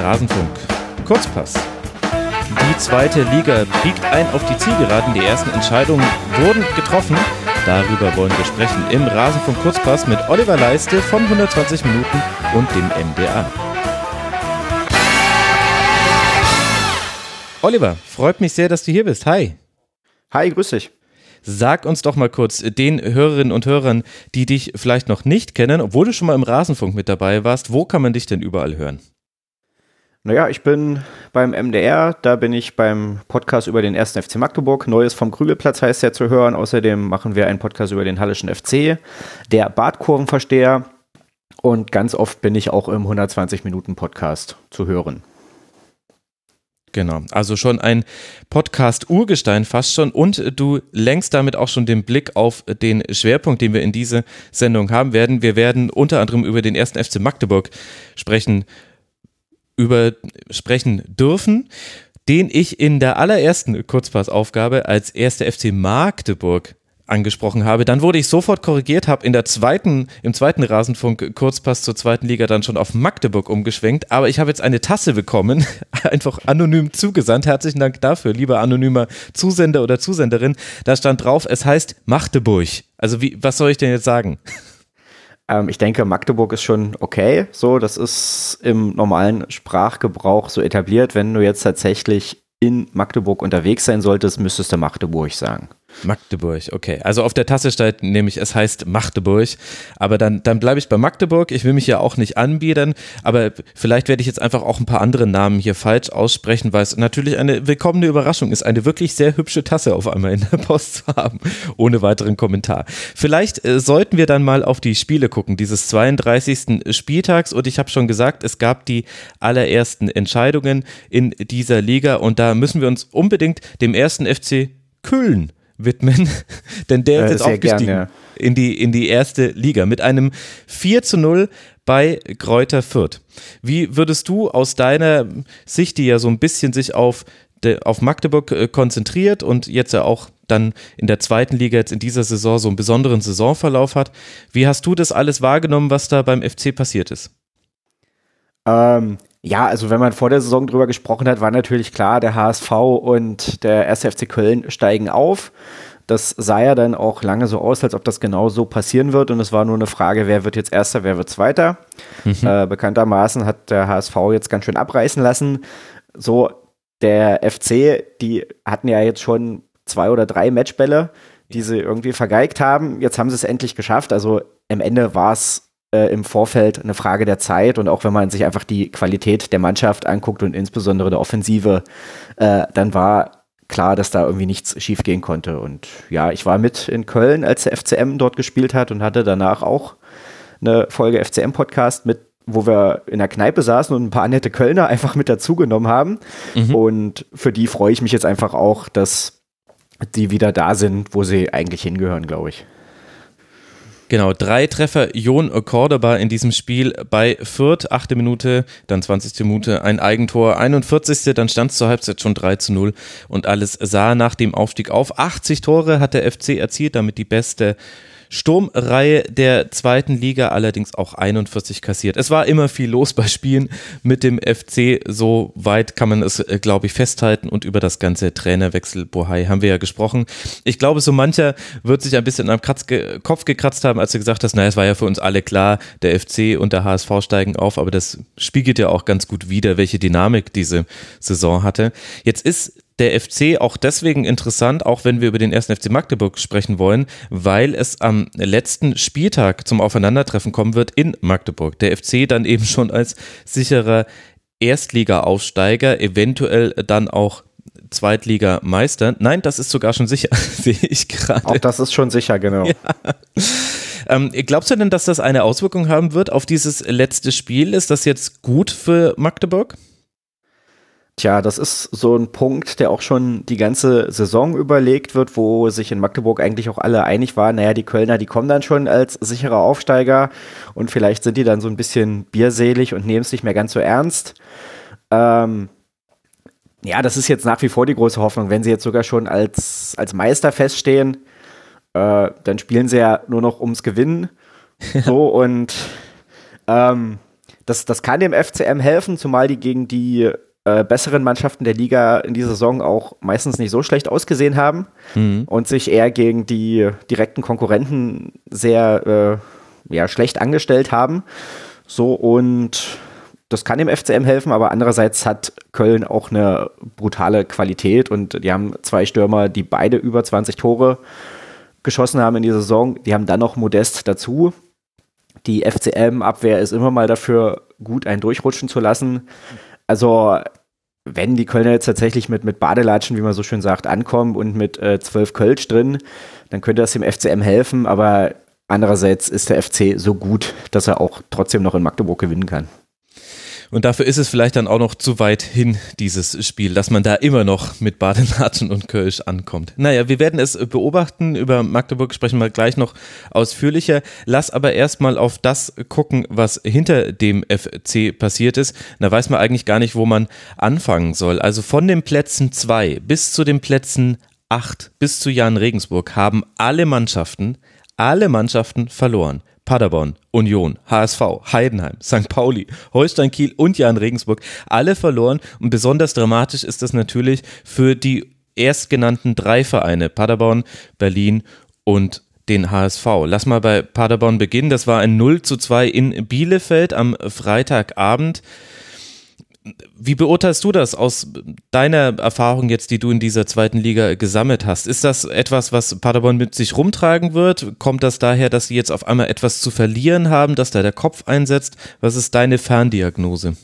Rasenfunk. Kurzpass. Die zweite Liga biegt ein auf die Zielgeraden. Die ersten Entscheidungen wurden getroffen. Darüber wollen wir sprechen im Rasenfunk Kurzpass mit Oliver Leiste von 120 Minuten und dem MDA. Oliver, freut mich sehr, dass du hier bist. Hi. Hi, grüß dich. Sag uns doch mal kurz den Hörerinnen und Hörern, die dich vielleicht noch nicht kennen, obwohl du schon mal im Rasenfunk mit dabei warst, wo kann man dich denn überall hören? Naja, ich bin beim MDR, da bin ich beim Podcast über den 1. FC Magdeburg. Neues vom Krügelplatz heißt ja zu hören. Außerdem machen wir einen Podcast über den Hallischen FC, der Badkurvenversteher. Und ganz oft bin ich auch im 120-Minuten-Podcast zu hören. Genau, also schon ein Podcast-Urgestein fast schon und du lenkst damit auch schon den Blick auf den Schwerpunkt, den wir in diese Sendung haben werden. Wir werden unter anderem über den ersten FC Magdeburg sprechen, über sprechen dürfen, den ich in der allerersten Kurzpassaufgabe als erster FC Magdeburg angesprochen habe. Dann wurde ich sofort korrigiert, habe in der zweiten, im zweiten Rasenfunk Kurzpass zur zweiten Liga dann schon auf Magdeburg umgeschwenkt. Aber ich habe jetzt eine Tasse bekommen, einfach anonym zugesandt. Herzlichen Dank dafür, lieber anonymer Zusender oder Zusenderin. Da stand drauf, es heißt Magdeburg. Also wie, was soll ich denn jetzt sagen? Ähm, ich denke, Magdeburg ist schon okay. So, das ist im normalen Sprachgebrauch so etabliert. Wenn du jetzt tatsächlich in Magdeburg unterwegs sein solltest, müsstest du Magdeburg sagen. Magdeburg, okay. Also auf der Tasse steht nämlich, es heißt Magdeburg. Aber dann, dann bleibe ich bei Magdeburg. Ich will mich ja auch nicht anbiedern, aber vielleicht werde ich jetzt einfach auch ein paar andere Namen hier falsch aussprechen, weil es natürlich eine willkommene Überraschung ist, eine wirklich sehr hübsche Tasse auf einmal in der Post zu haben, ohne weiteren Kommentar. Vielleicht äh, sollten wir dann mal auf die Spiele gucken, dieses 32. Spieltags. Und ich habe schon gesagt, es gab die allerersten Entscheidungen in dieser Liga und da müssen wir uns unbedingt dem ersten FC Köln widmen, denn der ist äh, jetzt aufgestiegen gern, ja. in, die, in die erste Liga mit einem 4 zu 0 bei Kräuter Fürth. Wie würdest du aus deiner Sicht, die ja so ein bisschen sich auf, auf Magdeburg äh, konzentriert und jetzt ja auch dann in der zweiten Liga jetzt in dieser Saison so einen besonderen Saisonverlauf hat, wie hast du das alles wahrgenommen, was da beim FC passiert ist? Ähm, ja, also wenn man vor der Saison drüber gesprochen hat, war natürlich klar, der HSV und der 1. FC Köln steigen auf. Das sah ja dann auch lange so aus, als ob das genau so passieren wird. Und es war nur eine Frage, wer wird jetzt Erster, wer wird Zweiter. Mhm. Äh, bekanntermaßen hat der HSV jetzt ganz schön abreißen lassen. So, der FC, die hatten ja jetzt schon zwei oder drei Matchbälle, die sie irgendwie vergeigt haben. Jetzt haben sie es endlich geschafft. Also am Ende war es äh, im Vorfeld eine Frage der Zeit und auch wenn man sich einfach die Qualität der Mannschaft anguckt und insbesondere der Offensive, äh, dann war klar, dass da irgendwie nichts schiefgehen konnte. Und ja, ich war mit in Köln, als der FCM dort gespielt hat und hatte danach auch eine Folge FCM-Podcast mit wo wir in der Kneipe saßen und ein paar nette Kölner einfach mit dazugenommen haben. Mhm. Und für die freue ich mich jetzt einfach auch, dass die wieder da sind, wo sie eigentlich hingehören, glaube ich. Genau, drei Treffer Jon Cordoba in diesem Spiel bei Fürth, achte Minute, dann 20. Minute ein Eigentor, 41. Dann stand es zur Halbzeit schon 3 zu 0 und alles sah nach dem Aufstieg auf. 80 Tore hat der FC erzielt, damit die beste Sturmreihe der zweiten Liga, allerdings auch 41 kassiert. Es war immer viel los bei Spielen mit dem FC. So weit kann man es, äh, glaube ich, festhalten. Und über das ganze Trainerwechsel Bohai haben wir ja gesprochen. Ich glaube, so mancher wird sich ein bisschen am Kratz Kopf gekratzt haben, als du gesagt hast, naja, es war ja für uns alle klar, der FC und der HSV steigen auf, aber das spiegelt ja auch ganz gut wider, welche Dynamik diese Saison hatte. Jetzt ist der FC auch deswegen interessant, auch wenn wir über den ersten FC Magdeburg sprechen wollen, weil es am letzten Spieltag zum Aufeinandertreffen kommen wird in Magdeburg. Der FC dann eben schon als sicherer Erstliga-Aufsteiger, eventuell dann auch Zweitligameister. Nein, das ist sogar schon sicher, sehe ich gerade. Auch das ist schon sicher, genau. Ja. Ähm, glaubst du denn, dass das eine Auswirkung haben wird auf dieses letzte Spiel? Ist das jetzt gut für Magdeburg? Tja, das ist so ein Punkt, der auch schon die ganze Saison überlegt wird, wo sich in Magdeburg eigentlich auch alle einig waren, naja, die Kölner, die kommen dann schon als sicherer Aufsteiger und vielleicht sind die dann so ein bisschen bierselig und nehmen es nicht mehr ganz so ernst. Ähm, ja, das ist jetzt nach wie vor die große Hoffnung. Wenn sie jetzt sogar schon als, als Meister feststehen, äh, dann spielen sie ja nur noch ums Gewinnen. so und ähm, das, das kann dem FCM helfen, zumal die gegen die äh, besseren Mannschaften der Liga in dieser Saison auch meistens nicht so schlecht ausgesehen haben mhm. und sich eher gegen die direkten Konkurrenten sehr äh, ja, schlecht angestellt haben. So und das kann dem FCM helfen, aber andererseits hat Köln auch eine brutale Qualität und die haben zwei Stürmer, die beide über 20 Tore geschossen haben in dieser Saison. Die haben dann noch Modest dazu. Die FCM-Abwehr ist immer mal dafür gut, einen durchrutschen zu lassen. Also, wenn die Kölner jetzt tatsächlich mit, mit Badelatschen, wie man so schön sagt, ankommen und mit äh, 12 Kölsch drin, dann könnte das dem FCM helfen. Aber andererseits ist der FC so gut, dass er auch trotzdem noch in Magdeburg gewinnen kann. Und dafür ist es vielleicht dann auch noch zu weit hin, dieses Spiel, dass man da immer noch mit Badenlatschen und Kölsch ankommt. Naja, wir werden es beobachten. Über Magdeburg sprechen wir gleich noch ausführlicher. Lass aber erstmal auf das gucken, was hinter dem FC passiert ist. Da weiß man eigentlich gar nicht, wo man anfangen soll. Also von den Plätzen zwei bis zu den Plätzen acht bis zu Jan Regensburg haben alle Mannschaften, alle Mannschaften verloren. Paderborn, Union, HSV, Heidenheim, St. Pauli, Holstein Kiel und Jan Regensburg alle verloren. Und besonders dramatisch ist das natürlich für die erstgenannten drei Vereine, Paderborn, Berlin und den HSV. Lass mal bei Paderborn beginnen. Das war ein 0 zu 2 in Bielefeld am Freitagabend. Wie beurteilst du das aus deiner Erfahrung jetzt, die du in dieser zweiten Liga gesammelt hast? Ist das etwas, was Paderborn mit sich rumtragen wird? Kommt das daher, dass sie jetzt auf einmal etwas zu verlieren haben, dass da der Kopf einsetzt? Was ist deine Ferndiagnose?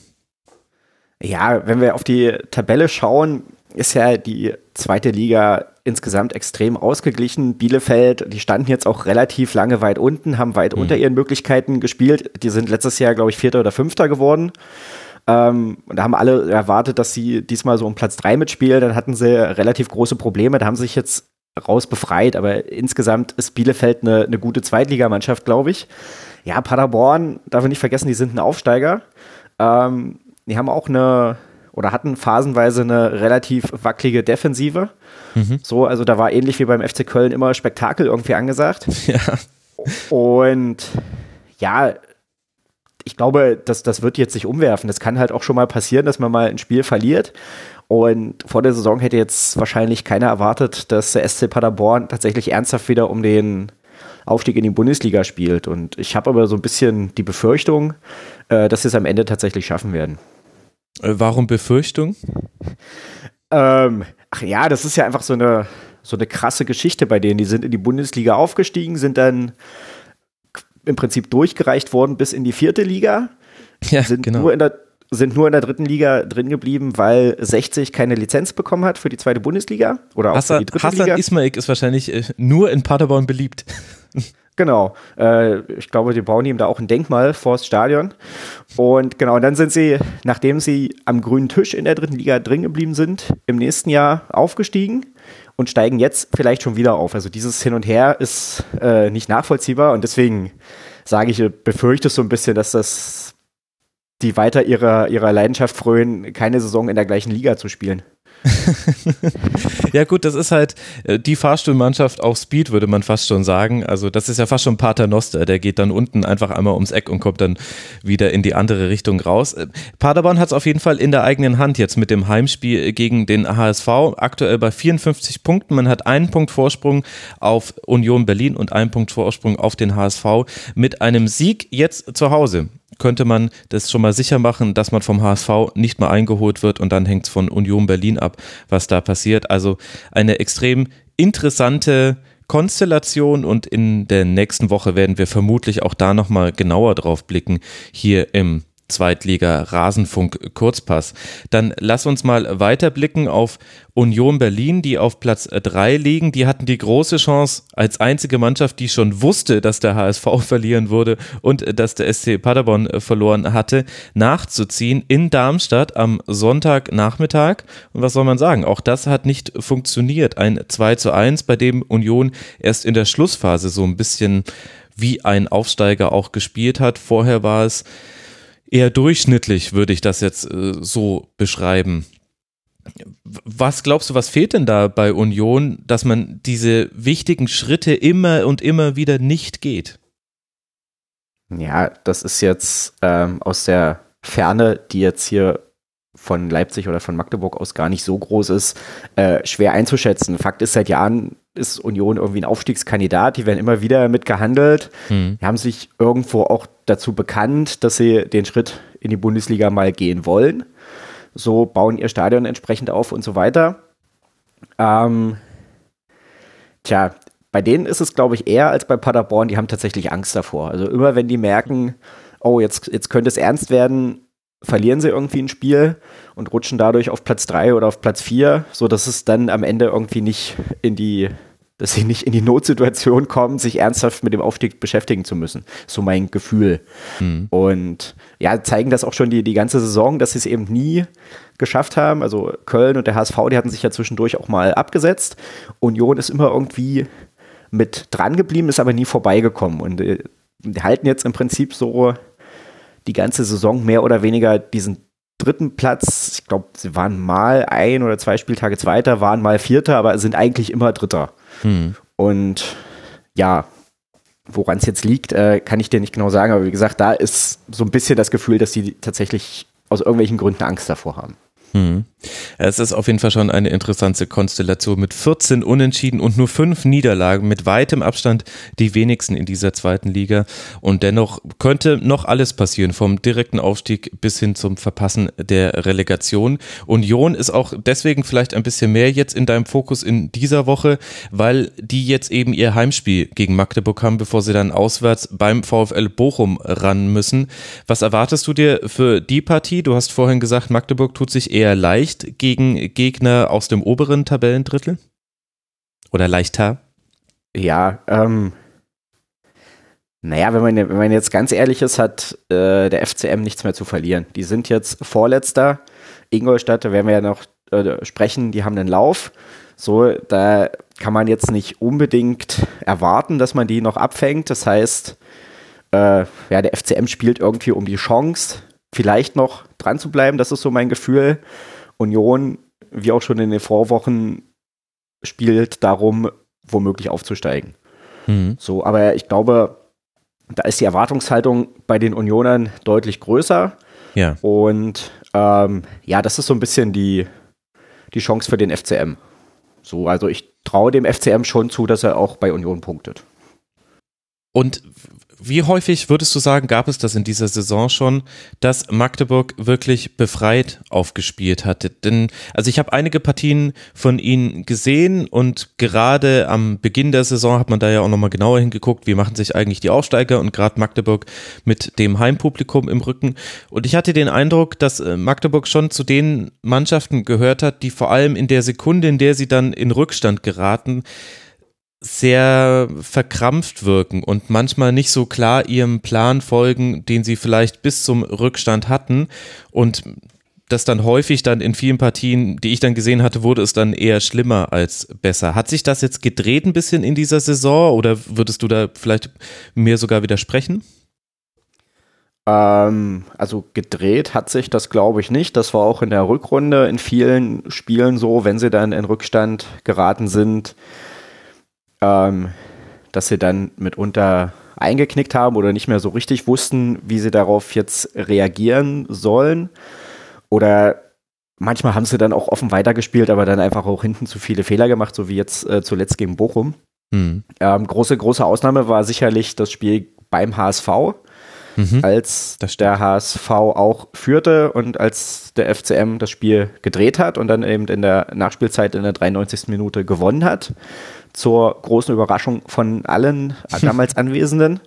Ja, wenn wir auf die Tabelle schauen, ist ja die zweite Liga insgesamt extrem ausgeglichen. Bielefeld, die standen jetzt auch relativ lange weit unten, haben weit mhm. unter ihren Möglichkeiten gespielt. Die sind letztes Jahr, glaube ich, Vierter oder Fünfter geworden. Ähm, da haben alle erwartet, dass sie diesmal so um Platz 3 mitspielen. Dann hatten sie relativ große Probleme. Da haben sie sich jetzt raus befreit. Aber insgesamt ist Bielefeld eine, eine gute Zweitligamannschaft, glaube ich. Ja, Paderborn, darf ich nicht vergessen, die sind ein Aufsteiger. Ähm, die haben auch eine oder hatten phasenweise eine relativ wackelige Defensive. Mhm. So, also da war ähnlich wie beim FC Köln immer Spektakel irgendwie angesagt. Ja. Und ja, ich glaube, das, das wird jetzt sich umwerfen. Das kann halt auch schon mal passieren, dass man mal ein Spiel verliert. Und vor der Saison hätte jetzt wahrscheinlich keiner erwartet, dass der SC Paderborn tatsächlich ernsthaft wieder um den Aufstieg in die Bundesliga spielt. Und ich habe aber so ein bisschen die Befürchtung, äh, dass sie es am Ende tatsächlich schaffen werden. Äh, warum Befürchtung? Ähm, ach ja, das ist ja einfach so eine, so eine krasse Geschichte bei denen. Die sind in die Bundesliga aufgestiegen, sind dann im Prinzip durchgereicht worden bis in die vierte Liga. Ja, sind genau. Nur in der, sind nur in der dritten Liga drin geblieben, weil 60 keine Lizenz bekommen hat für die zweite Bundesliga oder auch Hassan, für die dritte Hassan Liga. Ismail ist wahrscheinlich äh, nur in Paderborn beliebt. Genau. Äh, ich glaube, die bauen ihm da auch ein Denkmal vor das Stadion. Und genau, und dann sind sie, nachdem sie am grünen Tisch in der dritten Liga drin geblieben sind, im nächsten Jahr aufgestiegen und steigen jetzt vielleicht schon wieder auf. Also dieses Hin und Her ist äh, nicht nachvollziehbar und deswegen sage ich, befürchte so ein bisschen, dass das die weiter ihrer, ihrer Leidenschaft frönen, keine Saison in der gleichen Liga zu spielen. ja gut, das ist halt äh, die Fahrstuhlmannschaft auf Speed, würde man fast schon sagen. Also das ist ja fast schon Paternoster. Der geht dann unten einfach einmal ums Eck und kommt dann wieder in die andere Richtung raus. Äh, Paderborn hat es auf jeden Fall in der eigenen Hand jetzt mit dem Heimspiel gegen den HSV. Aktuell bei 54 Punkten. Man hat einen Punkt Vorsprung auf Union Berlin und einen Punkt Vorsprung auf den HSV mit einem Sieg jetzt zu Hause könnte man das schon mal sicher machen, dass man vom HSV nicht mal eingeholt wird und dann hängt es von Union Berlin ab, was da passiert. Also eine extrem interessante Konstellation und in der nächsten Woche werden wir vermutlich auch da nochmal genauer drauf blicken hier im Zweitliga Rasenfunk Kurzpass. Dann lass uns mal weiterblicken auf Union Berlin, die auf Platz 3 liegen. Die hatten die große Chance als einzige Mannschaft, die schon wusste, dass der HSV verlieren würde und dass der SC Paderborn verloren hatte, nachzuziehen in Darmstadt am Sonntagnachmittag. Und was soll man sagen? Auch das hat nicht funktioniert. Ein 2 zu 1, bei dem Union erst in der Schlussphase so ein bisschen wie ein Aufsteiger auch gespielt hat. Vorher war es eher durchschnittlich, würde ich das jetzt äh, so beschreiben. Was glaubst du, was fehlt denn da bei Union, dass man diese wichtigen Schritte immer und immer wieder nicht geht? Ja, das ist jetzt ähm, aus der Ferne, die jetzt hier von Leipzig oder von Magdeburg aus gar nicht so groß ist, äh, schwer einzuschätzen. Fakt ist, seit Jahren ist Union irgendwie ein Aufstiegskandidat. Die werden immer wieder mitgehandelt. Mhm. Die haben sich irgendwo auch dazu bekannt, dass sie den Schritt in die Bundesliga mal gehen wollen. So bauen ihr Stadion entsprechend auf und so weiter. Ähm, tja, bei denen ist es, glaube ich, eher als bei Paderborn. Die haben tatsächlich Angst davor. Also immer, wenn die merken, oh, jetzt, jetzt könnte es ernst werden, verlieren sie irgendwie ein Spiel und rutschen dadurch auf Platz 3 oder auf Platz 4, sodass es dann am Ende irgendwie nicht in die, dass sie nicht in die Notsituation kommen, sich ernsthaft mit dem Aufstieg beschäftigen zu müssen. So mein Gefühl. Mhm. Und ja, zeigen das auch schon die, die ganze Saison, dass sie es eben nie geschafft haben. Also Köln und der HSV, die hatten sich ja zwischendurch auch mal abgesetzt. Union ist immer irgendwie mit dran geblieben, ist aber nie vorbeigekommen und äh, halten jetzt im Prinzip so die ganze Saison mehr oder weniger diesen dritten Platz. Ich glaube, sie waren mal ein oder zwei Spieltage Zweiter, waren mal Vierter, aber sind eigentlich immer Dritter. Hm. Und ja, woran es jetzt liegt, äh, kann ich dir nicht genau sagen, aber wie gesagt, da ist so ein bisschen das Gefühl, dass sie tatsächlich aus irgendwelchen Gründen Angst davor haben. Hm. Es ist auf jeden Fall schon eine interessante Konstellation mit 14 Unentschieden und nur fünf Niederlagen, mit weitem Abstand die wenigsten in dieser zweiten Liga. Und dennoch könnte noch alles passieren, vom direkten Aufstieg bis hin zum Verpassen der Relegation. Union ist auch deswegen vielleicht ein bisschen mehr jetzt in deinem Fokus in dieser Woche, weil die jetzt eben ihr Heimspiel gegen Magdeburg haben, bevor sie dann auswärts beim VfL Bochum ran müssen. Was erwartest du dir für die Partie? Du hast vorhin gesagt, Magdeburg tut sich eher leicht gegen Gegner aus dem oberen Tabellendrittel? Oder leichter? Ja, ähm, naja, wenn man, wenn man jetzt ganz ehrlich ist, hat äh, der FCM nichts mehr zu verlieren. Die sind jetzt Vorletzter. Ingolstadt, da werden wir ja noch äh, sprechen, die haben einen Lauf. So, da kann man jetzt nicht unbedingt erwarten, dass man die noch abfängt. Das heißt, äh, ja, der FCM spielt irgendwie um die Chance, vielleicht noch dran zu bleiben. Das ist so mein Gefühl. Union, wie auch schon in den Vorwochen, spielt darum, womöglich aufzusteigen. Mhm. So, aber ich glaube, da ist die Erwartungshaltung bei den Unionern deutlich größer. Ja. Und ähm, ja, das ist so ein bisschen die, die Chance für den FCM. So, also ich traue dem FCM schon zu, dass er auch bei Union punktet. Und wie häufig würdest du sagen, gab es das in dieser Saison schon, dass Magdeburg wirklich befreit aufgespielt hatte? Denn, also ich habe einige Partien von ihnen gesehen und gerade am Beginn der Saison hat man da ja auch nochmal genauer hingeguckt, wie machen sich eigentlich die Aufsteiger und gerade Magdeburg mit dem Heimpublikum im Rücken. Und ich hatte den Eindruck, dass äh, Magdeburg schon zu den Mannschaften gehört hat, die vor allem in der Sekunde, in der sie dann in Rückstand geraten, sehr verkrampft wirken und manchmal nicht so klar ihrem Plan folgen, den sie vielleicht bis zum Rückstand hatten und das dann häufig dann in vielen Partien, die ich dann gesehen hatte, wurde es dann eher schlimmer als besser. Hat sich das jetzt gedreht ein bisschen in dieser Saison oder würdest du da vielleicht mir sogar widersprechen? Ähm, also gedreht hat sich das, glaube ich, nicht. Das war auch in der Rückrunde in vielen Spielen so, wenn sie dann in Rückstand geraten sind, ähm, dass sie dann mitunter eingeknickt haben oder nicht mehr so richtig wussten, wie sie darauf jetzt reagieren sollen. Oder manchmal haben sie dann auch offen weitergespielt, aber dann einfach auch hinten zu viele Fehler gemacht, so wie jetzt äh, zuletzt gegen Bochum. Mhm. Ähm, große, große Ausnahme war sicherlich das Spiel beim HSV, mhm. als der HSV auch führte und als der FCM das Spiel gedreht hat und dann eben in der Nachspielzeit in der 93. Minute gewonnen hat zur großen Überraschung von allen damals Anwesenden.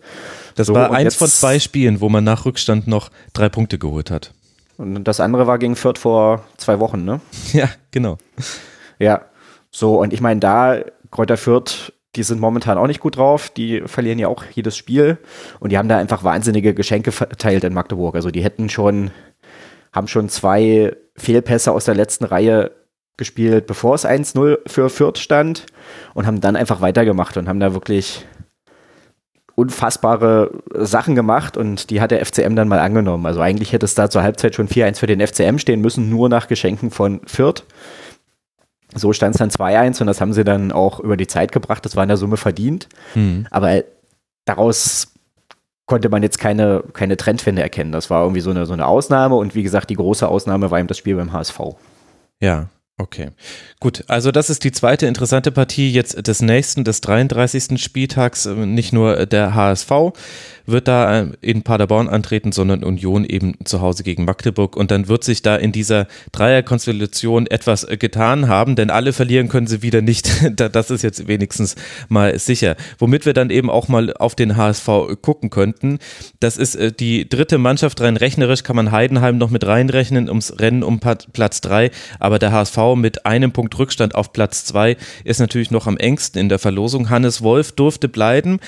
Das so, war eins von zwei Spielen, wo man nach Rückstand noch drei Punkte geholt hat. Und das andere war gegen Fürth vor zwei Wochen, ne? Ja, genau. Ja, so und ich meine, da Kräuter Fürth, die sind momentan auch nicht gut drauf. Die verlieren ja auch jedes Spiel und die haben da einfach wahnsinnige Geschenke verteilt in Magdeburg. Also die hätten schon, haben schon zwei Fehlpässe aus der letzten Reihe gespielt, bevor es 1-0 für Fürth stand und haben dann einfach weitergemacht und haben da wirklich unfassbare Sachen gemacht und die hat der FCM dann mal angenommen. Also eigentlich hätte es da zur Halbzeit schon 4-1 für den FCM stehen müssen, nur nach Geschenken von Fürth. So stand es dann 2-1 und das haben sie dann auch über die Zeit gebracht. Das war in der Summe verdient. Mhm. Aber daraus konnte man jetzt keine, keine Trendwende erkennen. Das war irgendwie so eine, so eine Ausnahme und wie gesagt, die große Ausnahme war eben das Spiel beim HSV. Ja, Okay, gut. Also das ist die zweite interessante Partie jetzt des nächsten, des 33. Spieltags. Nicht nur der HSV wird da äh, in Paderborn antreten, sondern Union eben zu Hause gegen Magdeburg. Und dann wird sich da in dieser Dreierkonstellation etwas äh, getan haben, denn alle verlieren können sie wieder nicht. Das ist jetzt wenigstens mal sicher. Womit wir dann eben auch mal auf den HSV gucken könnten. Das ist äh, die dritte Mannschaft. Rein rechnerisch kann man Heidenheim noch mit reinrechnen ums Rennen um Platz drei. Aber der HSV mit einem Punkt Rückstand auf Platz zwei ist natürlich noch am engsten in der Verlosung. Hannes Wolf durfte bleiben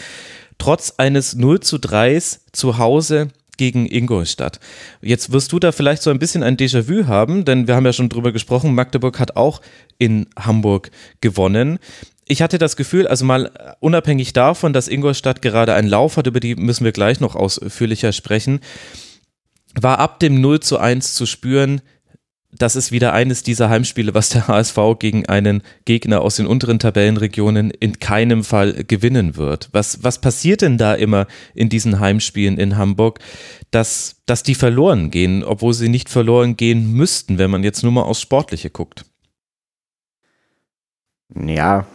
trotz eines 0 zu 3 zu Hause gegen Ingolstadt. Jetzt wirst du da vielleicht so ein bisschen ein Déjà-vu haben, denn wir haben ja schon drüber gesprochen, Magdeburg hat auch in Hamburg gewonnen. Ich hatte das Gefühl, also mal unabhängig davon, dass Ingolstadt gerade einen Lauf hat, über die müssen wir gleich noch ausführlicher sprechen, war ab dem 0 zu 1 zu spüren, das ist wieder eines dieser Heimspiele, was der HSV gegen einen Gegner aus den unteren Tabellenregionen in keinem Fall gewinnen wird. Was, was passiert denn da immer in diesen Heimspielen in Hamburg, dass, dass die verloren gehen, obwohl sie nicht verloren gehen müssten, wenn man jetzt nur mal aufs Sportliche guckt? Ja,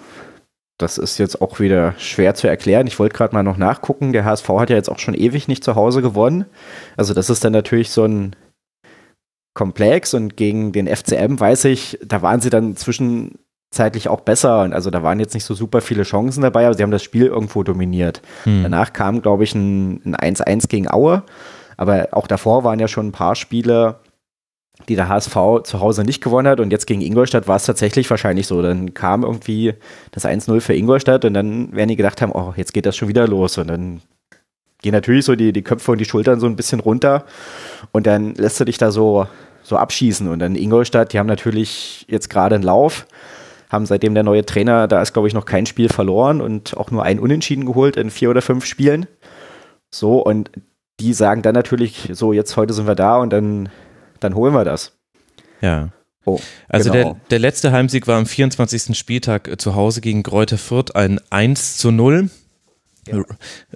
das ist jetzt auch wieder schwer zu erklären. Ich wollte gerade mal noch nachgucken. Der HSV hat ja jetzt auch schon ewig nicht zu Hause gewonnen. Also das ist dann natürlich so ein komplex und gegen den FCM weiß ich, da waren sie dann zwischenzeitlich auch besser und also da waren jetzt nicht so super viele Chancen dabei, aber sie haben das Spiel irgendwo dominiert. Hm. Danach kam, glaube ich, ein 1-1 gegen Aue, aber auch davor waren ja schon ein paar Spiele, die der HSV zu Hause nicht gewonnen hat und jetzt gegen Ingolstadt war es tatsächlich wahrscheinlich so. Dann kam irgendwie das 1-0 für Ingolstadt und dann werden die gedacht haben, oh, jetzt geht das schon wieder los und dann gehen natürlich so die, die Köpfe und die Schultern so ein bisschen runter und dann lässt du dich da so so abschießen. Und dann Ingolstadt, die haben natürlich jetzt gerade einen Lauf, haben seitdem der neue Trainer, da ist glaube ich noch kein Spiel verloren und auch nur ein Unentschieden geholt in vier oder fünf Spielen. So, und die sagen dann natürlich, so jetzt heute sind wir da und dann, dann holen wir das. Ja. Oh, also genau. der, der letzte Heimsieg war am 24. Spieltag äh, zu Hause gegen Greuther Fürth ein 1 zu 0 ja.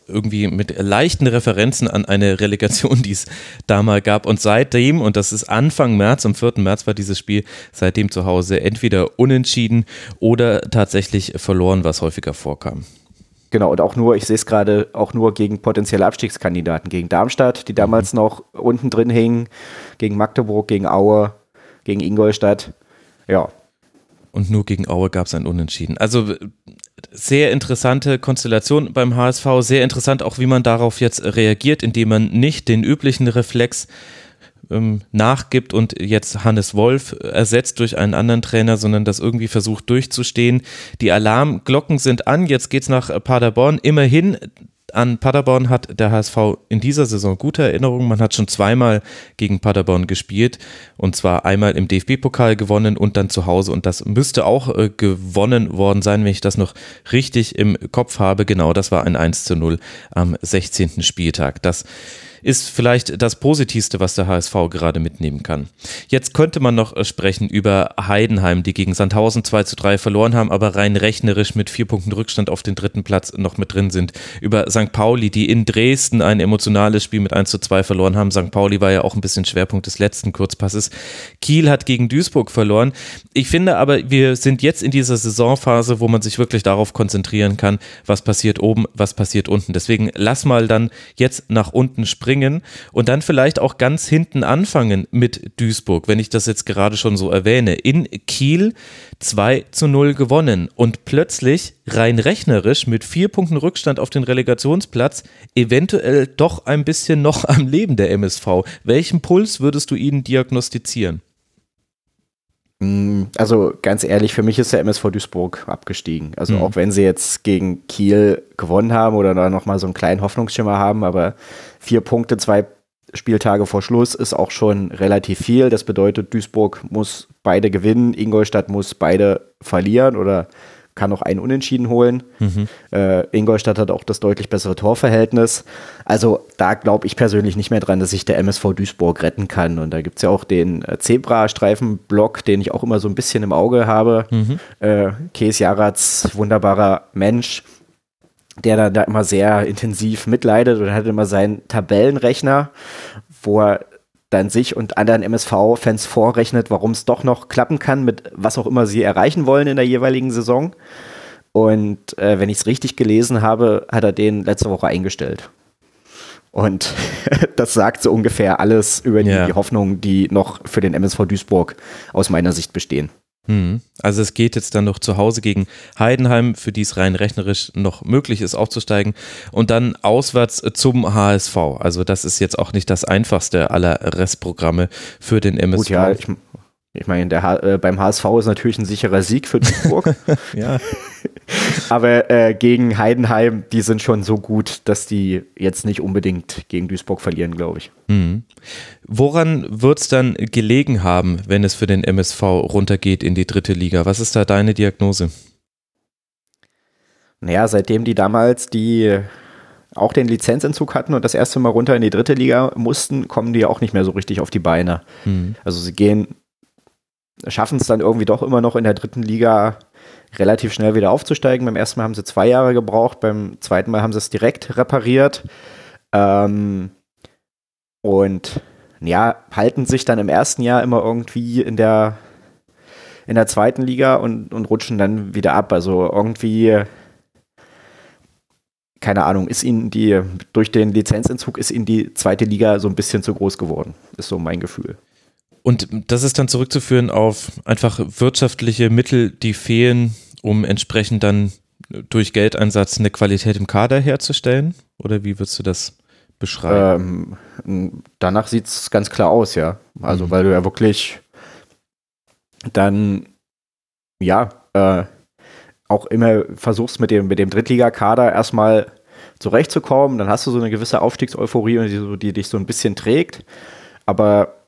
irgendwie mit leichten Referenzen an eine Relegation, die es da mal gab. Und seitdem, und das ist Anfang März, am 4. März war dieses Spiel, seitdem zu Hause entweder unentschieden oder tatsächlich verloren, was häufiger vorkam. Genau, und auch nur, ich sehe es gerade, auch nur gegen potenzielle Abstiegskandidaten, gegen Darmstadt, die damals mhm. noch unten drin hingen, gegen Magdeburg, gegen Aue, gegen Ingolstadt. Ja, und nur gegen Aue gab es ein Unentschieden. Also sehr interessante Konstellation beim HSV, sehr interessant auch, wie man darauf jetzt reagiert, indem man nicht den üblichen Reflex ähm, nachgibt und jetzt Hannes Wolf ersetzt durch einen anderen Trainer, sondern das irgendwie versucht durchzustehen. Die Alarmglocken sind an, jetzt geht es nach Paderborn. Immerhin an Paderborn hat der HSV in dieser Saison gute Erinnerungen. Man hat schon zweimal gegen Paderborn gespielt und zwar einmal im DFB-Pokal gewonnen und dann zu Hause. Und das müsste auch äh, gewonnen worden sein, wenn ich das noch richtig im Kopf habe. Genau, das war ein 1 zu 0 am 16. Spieltag. Das ist vielleicht das Positivste, was der HSV gerade mitnehmen kann. Jetzt könnte man noch äh, sprechen über Heidenheim, die gegen Sandhausen 2 zu 3 verloren haben, aber rein rechnerisch mit vier Punkten Rückstand auf den dritten Platz noch mit drin sind. Über St. Pauli, die in Dresden ein emotionales Spiel mit 1 zu 2 verloren haben. St. Pauli war ja auch ein bisschen Schwerpunkt des letzten Kurzpasses. Kiel hat gegen Duisburg verloren. Ich finde aber, wir sind jetzt in dieser Saisonphase, wo man sich wirklich darauf konzentrieren kann, was passiert oben, was passiert unten. Deswegen lass mal dann jetzt nach unten springen springen und dann vielleicht auch ganz hinten anfangen mit Duisburg, wenn ich das jetzt gerade schon so erwähne. In Kiel 2 zu 0 gewonnen und plötzlich rein rechnerisch mit vier Punkten Rückstand auf den Relegationsplatz eventuell doch ein bisschen noch am Leben der MSV. Welchen Puls würdest du ihnen diagnostizieren? Mm, also ganz ehrlich, für mich ist der MSV Duisburg abgestiegen. Also mhm. auch wenn sie jetzt gegen Kiel gewonnen haben oder da nochmal so einen kleinen Hoffnungsschimmer haben, aber vier Punkte, zwei Spieltage vor Schluss ist auch schon relativ viel. Das bedeutet, Duisburg muss beide gewinnen, Ingolstadt muss beide verlieren oder kann noch einen Unentschieden holen. Mhm. Äh, Ingolstadt hat auch das deutlich bessere Torverhältnis. Also da glaube ich persönlich nicht mehr dran, dass sich der MSV Duisburg retten kann. Und da gibt es ja auch den äh, Zebra-Streifenblock, den ich auch immer so ein bisschen im Auge habe. Mhm. Äh, Kees Jarats, wunderbarer Mensch. der da, da immer sehr intensiv mitleidet und hat immer seinen Tabellenrechner, wo er dann sich und anderen MSV-Fans vorrechnet, warum es doch noch klappen kann, mit was auch immer sie erreichen wollen in der jeweiligen Saison. Und äh, wenn ich es richtig gelesen habe, hat er den letzte Woche eingestellt. Und das sagt so ungefähr alles über die, ja. die Hoffnungen, die noch für den MSV Duisburg aus meiner Sicht bestehen. Hm. Also es geht jetzt dann noch zu Hause gegen Heidenheim, für die es rein rechnerisch noch möglich ist, aufzusteigen. Und dann auswärts zum HSV. Also das ist jetzt auch nicht das einfachste aller Restprogramme für den MSV. Gut, ja, ich, ich meine, äh, beim HSV ist natürlich ein sicherer Sieg für Duisburg. ja. Aber äh, gegen Heidenheim, die sind schon so gut, dass die jetzt nicht unbedingt gegen Duisburg verlieren, glaube ich. Mhm. Woran wird es dann gelegen haben, wenn es für den MSV runtergeht in die dritte Liga? Was ist da deine Diagnose? Naja, seitdem die damals die auch den Lizenzentzug hatten und das erste Mal runter in die dritte Liga mussten, kommen die auch nicht mehr so richtig auf die Beine. Mhm. Also sie gehen schaffen es dann irgendwie doch immer noch in der dritten Liga relativ schnell wieder aufzusteigen. Beim ersten Mal haben sie zwei Jahre gebraucht, beim zweiten Mal haben sie es direkt repariert. Ähm, und ja, halten sich dann im ersten Jahr immer irgendwie in der, in der zweiten Liga und, und rutschen dann wieder ab. Also irgendwie, keine Ahnung, ist ihnen die, durch den Lizenzentzug ist ihnen die zweite Liga so ein bisschen zu groß geworden, ist so mein Gefühl. Und das ist dann zurückzuführen auf einfach wirtschaftliche Mittel, die fehlen, um entsprechend dann durch Geldeinsatz eine Qualität im Kader herzustellen? Oder wie würdest du das beschreiben? Ähm, danach sieht es ganz klar aus, ja. Also, mhm. weil du ja wirklich dann, ja, äh, auch immer versuchst mit dem, mit dem Drittligakader erstmal zurechtzukommen. Dann hast du so eine gewisse Aufstiegseuphorie, die, die dich so ein bisschen trägt. Aber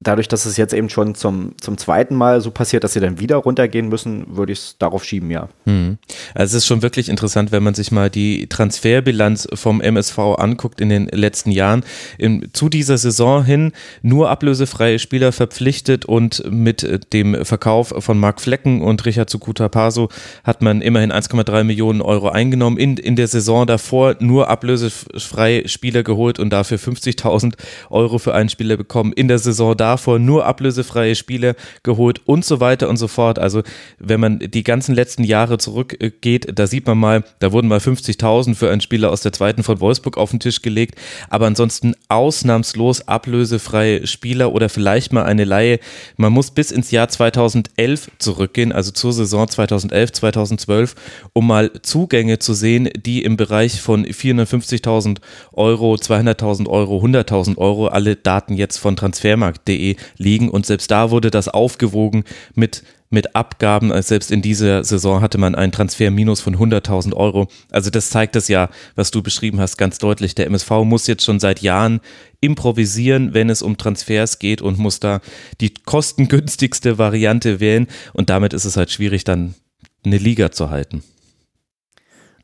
dadurch, dass es jetzt eben schon zum, zum zweiten Mal so passiert, dass sie dann wieder runtergehen müssen, würde ich es darauf schieben, ja. Hm. Also es ist schon wirklich interessant, wenn man sich mal die Transferbilanz vom MSV anguckt in den letzten Jahren. In, zu dieser Saison hin nur ablösefreie Spieler verpflichtet und mit dem Verkauf von Marc Flecken und Richard Zukuta Paso hat man immerhin 1,3 Millionen Euro eingenommen. In, in der Saison davor nur ablösefreie Spieler geholt und dafür 50.000 Euro für einen Spieler bekommen. In der Saison da davor nur ablösefreie Spiele geholt und so weiter und so fort. Also wenn man die ganzen letzten Jahre zurückgeht, da sieht man mal, da wurden mal 50.000 für einen Spieler aus der zweiten von Wolfsburg auf den Tisch gelegt, aber ansonsten ausnahmslos ablösefreie Spieler oder vielleicht mal eine Laie. Man muss bis ins Jahr 2011 zurückgehen, also zur Saison 2011, 2012, um mal Zugänge zu sehen, die im Bereich von 450.000 Euro, 200.000 Euro, 100.000 Euro, alle Daten jetzt von transfermarkt.de www.ftf.de liegen und selbst da wurde das aufgewogen mit mit Abgaben. Also selbst in dieser Saison hatte man einen Transferminus von 100.000 Euro. Also das zeigt das ja, was du beschrieben hast, ganz deutlich. Der MSV muss jetzt schon seit Jahren improvisieren, wenn es um Transfers geht und muss da die kostengünstigste Variante wählen. Und damit ist es halt schwierig, dann eine Liga zu halten.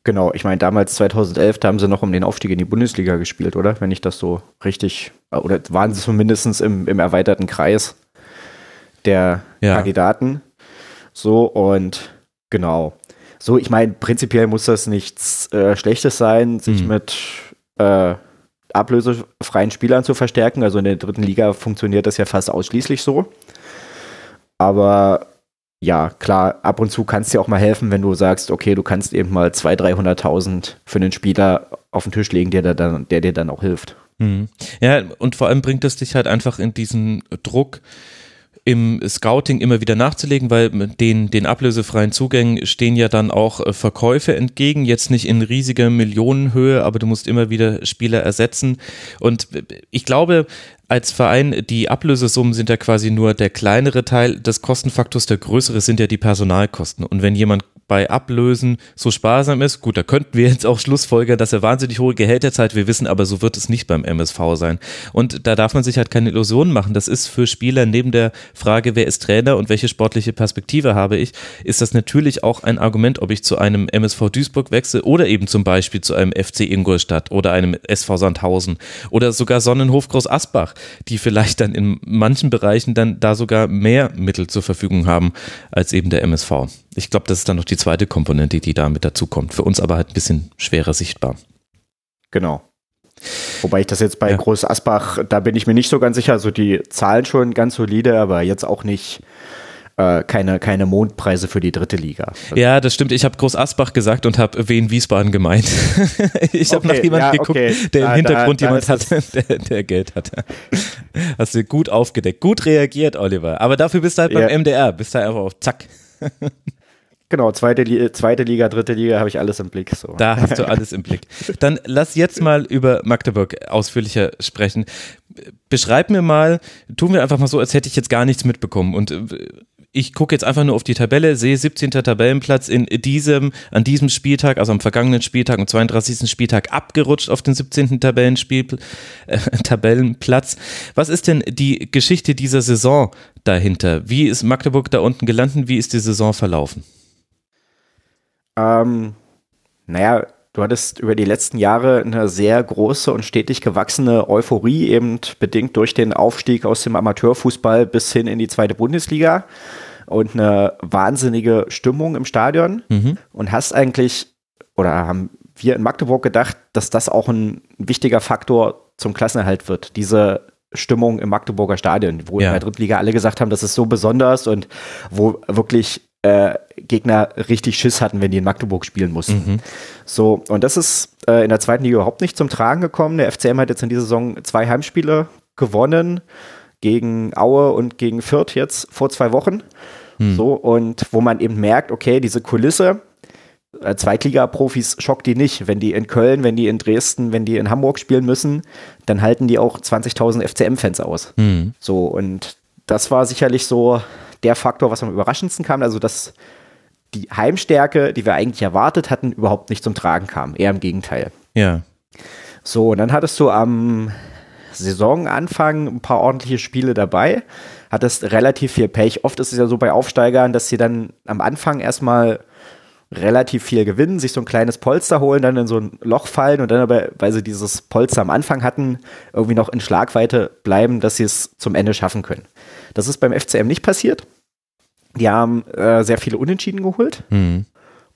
Genau, ich meine, damals 2011, da haben sie noch um den Aufstieg in die Bundesliga gespielt, oder? Wenn ich das so richtig, oder waren sie zumindest im, im erweiterten Kreis der ja. Kandidaten. So, und genau. So, ich meine, prinzipiell muss das nichts äh, Schlechtes sein, sich mhm. mit äh, ablösefreien Spielern zu verstärken. Also in der dritten Liga funktioniert das ja fast ausschließlich so. Aber ja, klar, ab und zu kannst dir auch mal helfen, wenn du sagst, okay, du kannst eben mal 200.000, 300.000 für einen Spieler auf den Tisch legen, der, der, der dir dann auch hilft. Mhm. Ja, und vor allem bringt es dich halt einfach in diesen Druck, im Scouting immer wieder nachzulegen, weil den, den ablösefreien Zugängen stehen ja dann auch äh, Verkäufe entgegen, jetzt nicht in riesiger Millionenhöhe, aber du musst immer wieder Spieler ersetzen. Und ich glaube, als Verein, die Ablösesummen sind ja quasi nur der kleinere Teil des Kostenfaktors, der größere sind ja die Personalkosten. Und wenn jemand bei Ablösen so sparsam ist, gut, da könnten wir jetzt auch Schlussfolgern, dass er wahnsinnig hohe Gehälter zahlt, wir wissen, aber so wird es nicht beim MSV sein. Und da darf man sich halt keine Illusionen machen. Das ist für Spieler neben der Frage, wer ist Trainer und welche sportliche Perspektive habe ich, ist das natürlich auch ein Argument, ob ich zu einem MSV Duisburg wechsle oder eben zum Beispiel zu einem FC Ingolstadt oder einem SV Sandhausen oder sogar Sonnenhof Groß Asbach, die vielleicht dann in manchen Bereichen dann da sogar mehr Mittel zur Verfügung haben als eben der MSV. Ich glaube, das ist dann noch die zweite Komponente, die da mit dazu kommt. Für uns aber halt ein bisschen schwerer sichtbar. Genau. Wobei ich das jetzt bei ja. Groß Asbach, da bin ich mir nicht so ganz sicher. Also die Zahlen schon ganz solide, aber jetzt auch nicht äh, keine, keine Mondpreise für die dritte Liga. Ja, das stimmt. Ich habe Groß Asbach gesagt und habe Wien Wiesbaden gemeint. ich habe okay, nach jemandem ja, geguckt, okay. der im da, Hintergrund da, da jemand hat, der, der, Geld hat. Hast du gut aufgedeckt. Gut reagiert, Oliver. Aber dafür bist du halt ja. beim MDR. Bist du einfach auf Zack. Genau, zweite, zweite Liga, dritte Liga habe ich alles im Blick. So. Da hast du alles im Blick. Dann lass jetzt mal über Magdeburg ausführlicher sprechen. Beschreib mir mal, tun wir einfach mal so, als hätte ich jetzt gar nichts mitbekommen. Und äh, ich gucke jetzt einfach nur auf die Tabelle, sehe 17. Tabellenplatz in diesem, an diesem Spieltag, also am vergangenen Spieltag, am 32. Spieltag abgerutscht auf den 17. Tabellenspiel, äh, Tabellenplatz. Was ist denn die Geschichte dieser Saison dahinter? Wie ist Magdeburg da unten gelandet? Wie ist die Saison verlaufen? Ähm, naja, du hattest über die letzten Jahre eine sehr große und stetig gewachsene Euphorie, eben bedingt durch den Aufstieg aus dem Amateurfußball bis hin in die zweite Bundesliga und eine wahnsinnige Stimmung im Stadion mhm. und hast eigentlich, oder haben wir in Magdeburg gedacht, dass das auch ein wichtiger Faktor zum Klassenerhalt wird. Diese Stimmung im Magdeburger Stadion, wo ja. in der Drittliga alle gesagt haben, das ist so besonders und wo wirklich äh, Gegner richtig Schiss hatten, wenn die in Magdeburg spielen mussten. Mhm. So, und das ist äh, in der zweiten Liga überhaupt nicht zum Tragen gekommen. Der FCM hat jetzt in dieser Saison zwei Heimspiele gewonnen gegen Aue und gegen Fürth jetzt vor zwei Wochen. Mhm. So, und wo man eben merkt, okay, diese Kulisse, äh, Zweitliga-Profis schockt die nicht. Wenn die in Köln, wenn die in Dresden, wenn die in Hamburg spielen müssen, dann halten die auch 20.000 FCM-Fans aus. Mhm. So, und das war sicherlich so der Faktor, was am überraschendsten kam, also dass die Heimstärke, die wir eigentlich erwartet hatten, überhaupt nicht zum Tragen kam. Eher im Gegenteil. Ja. So, und dann hattest du am Saisonanfang ein paar ordentliche Spiele dabei, hattest relativ viel Pech. Oft ist es ja so bei Aufsteigern, dass sie dann am Anfang erstmal relativ viel gewinnen, sich so ein kleines Polster holen, dann in so ein Loch fallen und dann aber, weil sie dieses Polster am Anfang hatten, irgendwie noch in Schlagweite bleiben, dass sie es zum Ende schaffen können. Das ist beim FCM nicht passiert. Die haben äh, sehr viele Unentschieden geholt mhm.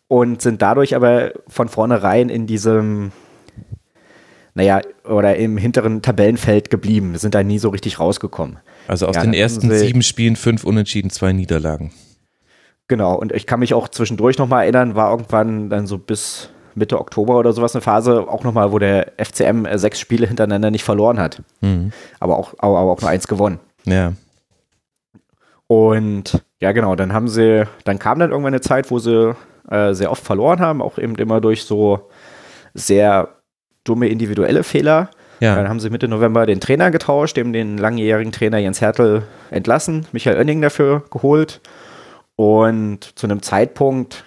und sind dadurch aber von vornherein in diesem, naja, oder im hinteren Tabellenfeld geblieben. Sind da nie so richtig rausgekommen. Also aus ja, den ersten sieben Spielen fünf Unentschieden, zwei Niederlagen. Genau, und ich kann mich auch zwischendurch nochmal erinnern, war irgendwann dann so bis Mitte Oktober oder sowas eine Phase, auch nochmal, wo der FCM äh, sechs Spiele hintereinander nicht verloren hat. Mhm. Aber, auch, aber auch nur eins gewonnen. Ja. Und ja, genau, dann haben sie, dann kam dann irgendwann eine Zeit, wo sie äh, sehr oft verloren haben, auch eben immer durch so sehr dumme individuelle Fehler. Ja. Dann haben sie Mitte November den Trainer getauscht, eben den langjährigen Trainer Jens Hertel entlassen, Michael Oenning dafür geholt. Und zu einem Zeitpunkt,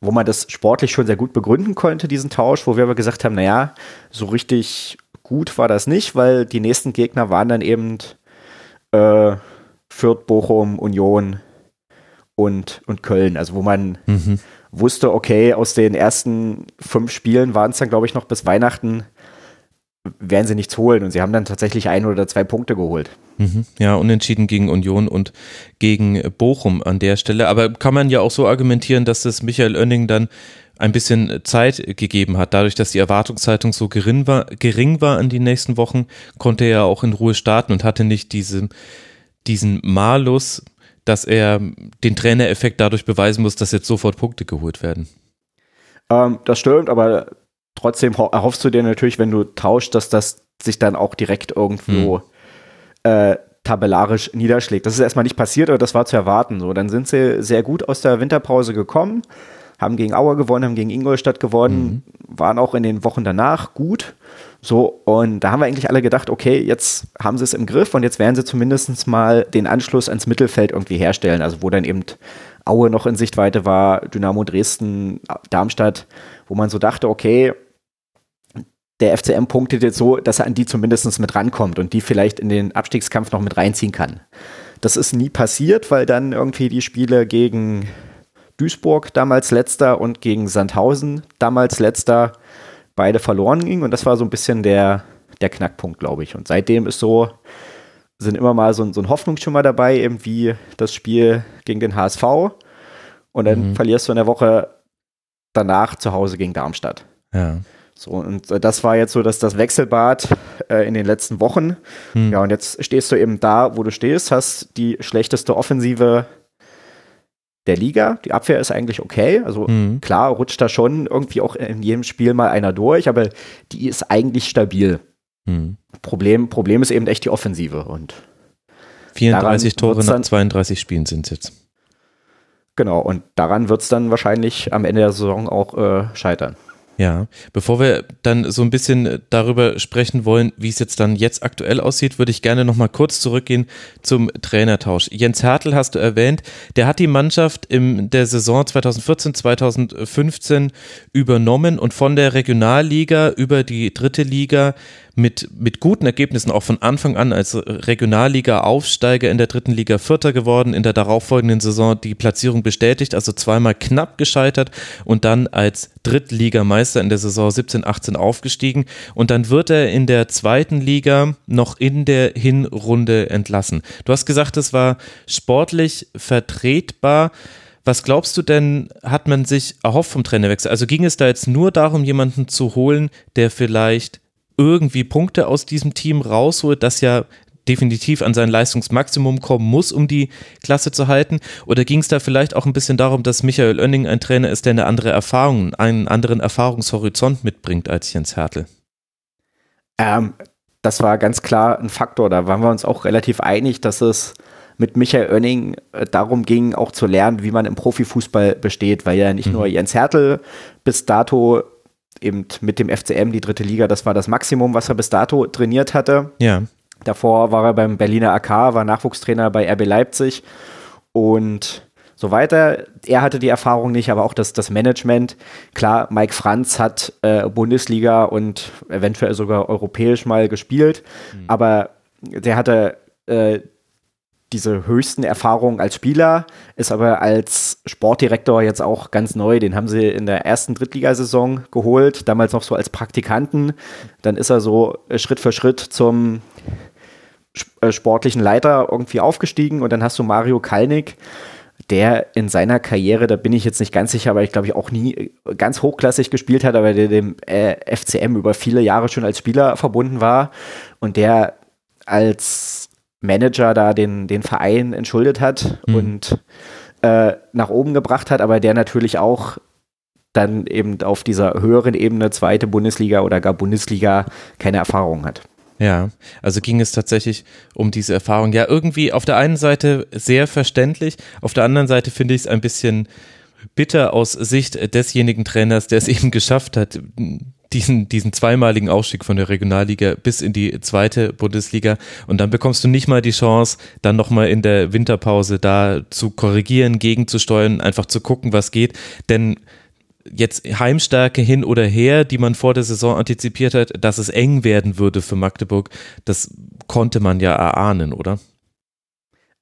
wo man das sportlich schon sehr gut begründen konnte, diesen Tausch, wo wir aber gesagt haben, naja, so richtig gut war das nicht, weil die nächsten Gegner waren dann eben äh, Fürth, Bochum, Union und, und Köln. Also wo man mhm. wusste, okay, aus den ersten fünf Spielen waren es dann, glaube ich, noch bis Weihnachten, werden sie nichts holen. Und sie haben dann tatsächlich ein oder zwei Punkte geholt. Mhm. Ja, unentschieden gegen Union und gegen Bochum an der Stelle. Aber kann man ja auch so argumentieren, dass das Michael Oenning dann ein bisschen Zeit gegeben hat. Dadurch, dass die Erwartungshaltung so gering war, gering war an die nächsten Wochen, konnte er ja auch in Ruhe starten und hatte nicht diese diesen Malus, dass er den Trainereffekt dadurch beweisen muss, dass jetzt sofort Punkte geholt werden. Ähm, das stimmt, aber trotzdem erhoffst du dir natürlich, wenn du tauscht, dass das sich dann auch direkt irgendwo hm. äh, tabellarisch niederschlägt. Das ist erstmal nicht passiert, aber das war zu erwarten. So, dann sind sie sehr gut aus der Winterpause gekommen, haben gegen Auer gewonnen, haben gegen Ingolstadt gewonnen, mhm. waren auch in den Wochen danach gut. So, und da haben wir eigentlich alle gedacht, okay, jetzt haben sie es im Griff und jetzt werden sie zumindest mal den Anschluss ans Mittelfeld irgendwie herstellen. Also wo dann eben Aue noch in Sichtweite war, Dynamo Dresden, Darmstadt, wo man so dachte, okay, der FCM punktet jetzt so, dass er an die zumindest mit rankommt und die vielleicht in den Abstiegskampf noch mit reinziehen kann. Das ist nie passiert, weil dann irgendwie die Spiele gegen Duisburg damals letzter und gegen Sandhausen damals letzter beide verloren ging. Und das war so ein bisschen der, der Knackpunkt, glaube ich. Und seitdem ist so, sind immer mal so, so ein Hoffnungsschimmer dabei, eben wie das Spiel gegen den HSV. und dann mhm. verlierst du in der Woche danach zu Hause gegen Darmstadt. Ja. So, und das war jetzt so, dass das Wechselbad äh, in den letzten Wochen. Mhm. Ja, und jetzt stehst du eben da, wo du stehst, hast die schlechteste Offensive der Liga. Die Abwehr ist eigentlich okay. Also mhm. klar rutscht da schon irgendwie auch in jedem Spiel mal einer durch, aber die ist eigentlich stabil. Mhm. Problem, Problem ist eben echt die Offensive. Und 34 Tore nach 32 Spielen sind es jetzt. Genau, und daran wird es dann wahrscheinlich am Ende der Saison auch äh, scheitern. Ja, bevor wir dann so ein bisschen darüber sprechen wollen, wie es jetzt dann jetzt aktuell aussieht, würde ich gerne noch mal kurz zurückgehen zum Trainertausch. Jens Hertel hast du erwähnt, der hat die Mannschaft in der Saison 2014, 2015 übernommen und von der Regionalliga über die dritte Liga mit, mit guten Ergebnissen auch von Anfang an als Regionalliga-Aufsteiger in der dritten Liga Vierter geworden, in der darauffolgenden Saison die Platzierung bestätigt, also zweimal knapp gescheitert und dann als Drittligameister in der Saison 17-18 aufgestiegen und dann wird er in der zweiten Liga noch in der Hinrunde entlassen. Du hast gesagt, es war sportlich vertretbar. Was glaubst du denn, hat man sich erhofft vom Trainerwechsel? Also ging es da jetzt nur darum, jemanden zu holen, der vielleicht irgendwie Punkte aus diesem Team rausholt, das ja definitiv an sein Leistungsmaximum kommen muss, um die Klasse zu halten? Oder ging es da vielleicht auch ein bisschen darum, dass Michael Oenning ein Trainer ist, der eine andere Erfahrung, einen anderen Erfahrungshorizont mitbringt als Jens Hertel? Ähm, das war ganz klar ein Faktor. Da waren wir uns auch relativ einig, dass es mit Michael Oenning äh, darum ging, auch zu lernen, wie man im Profifußball besteht, weil ja nicht mhm. nur Jens Hertel bis dato eben mit dem FCM die dritte Liga, das war das Maximum, was er bis dato trainiert hatte. Ja. Davor war er beim Berliner AK, war Nachwuchstrainer bei RB Leipzig und so weiter. Er hatte die Erfahrung nicht, aber auch das, das Management. Klar, Mike Franz hat äh, Bundesliga und eventuell sogar europäisch mal gespielt, mhm. aber der hatte äh, diese höchsten Erfahrungen als Spieler, ist aber als Sportdirektor jetzt auch ganz neu. Den haben sie in der ersten Drittligasaison geholt, damals noch so als Praktikanten. Dann ist er so äh, Schritt für Schritt zum äh, sportlichen Leiter irgendwie aufgestiegen und dann hast du Mario Kalnick, der in seiner Karriere, da bin ich jetzt nicht ganz sicher, aber ich glaube ich auch nie äh, ganz hochklassig gespielt hat, aber der dem FCM über viele Jahre schon als Spieler verbunden war und der als Manager da den, den Verein entschuldet hat mhm. und äh, nach oben gebracht hat, aber der natürlich auch dann eben auf dieser höheren Ebene, zweite Bundesliga oder gar Bundesliga, keine Erfahrung hat. Ja, also ging es tatsächlich um diese Erfahrung. Ja, irgendwie auf der einen Seite sehr verständlich, auf der anderen Seite finde ich es ein bisschen bitter aus Sicht desjenigen Trainers, der es eben geschafft hat, diesen, diesen zweimaligen Ausstieg von der Regionalliga bis in die zweite Bundesliga und dann bekommst du nicht mal die Chance, dann nochmal in der Winterpause da zu korrigieren, gegenzusteuern, einfach zu gucken, was geht, denn jetzt Heimstärke hin oder her, die man vor der Saison antizipiert hat, dass es eng werden würde für Magdeburg, das konnte man ja erahnen, oder?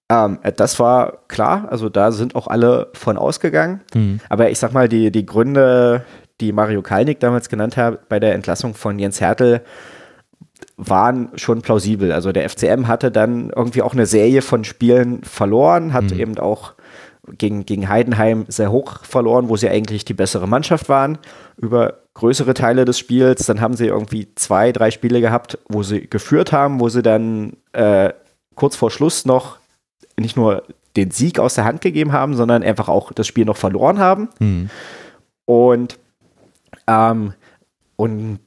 Ähm, das war klar, also da sind auch alle von ausgegangen. Mhm. Aber ich sag mal, die, die Gründe, die Mario Kalnick damals genannt hat bei der Entlassung von Jens Hertel, waren schon plausibel. Also der FCM hatte dann irgendwie auch eine Serie von Spielen verloren, hat mhm. eben auch gegen, gegen Heidenheim sehr hoch verloren, wo sie eigentlich die bessere Mannschaft waren, über größere Teile des Spiels. Dann haben sie irgendwie zwei, drei Spiele gehabt, wo sie geführt haben, wo sie dann äh, kurz vor Schluss noch nicht nur den Sieg aus der Hand gegeben haben, sondern einfach auch das Spiel noch verloren haben. Mhm. Und ähm, und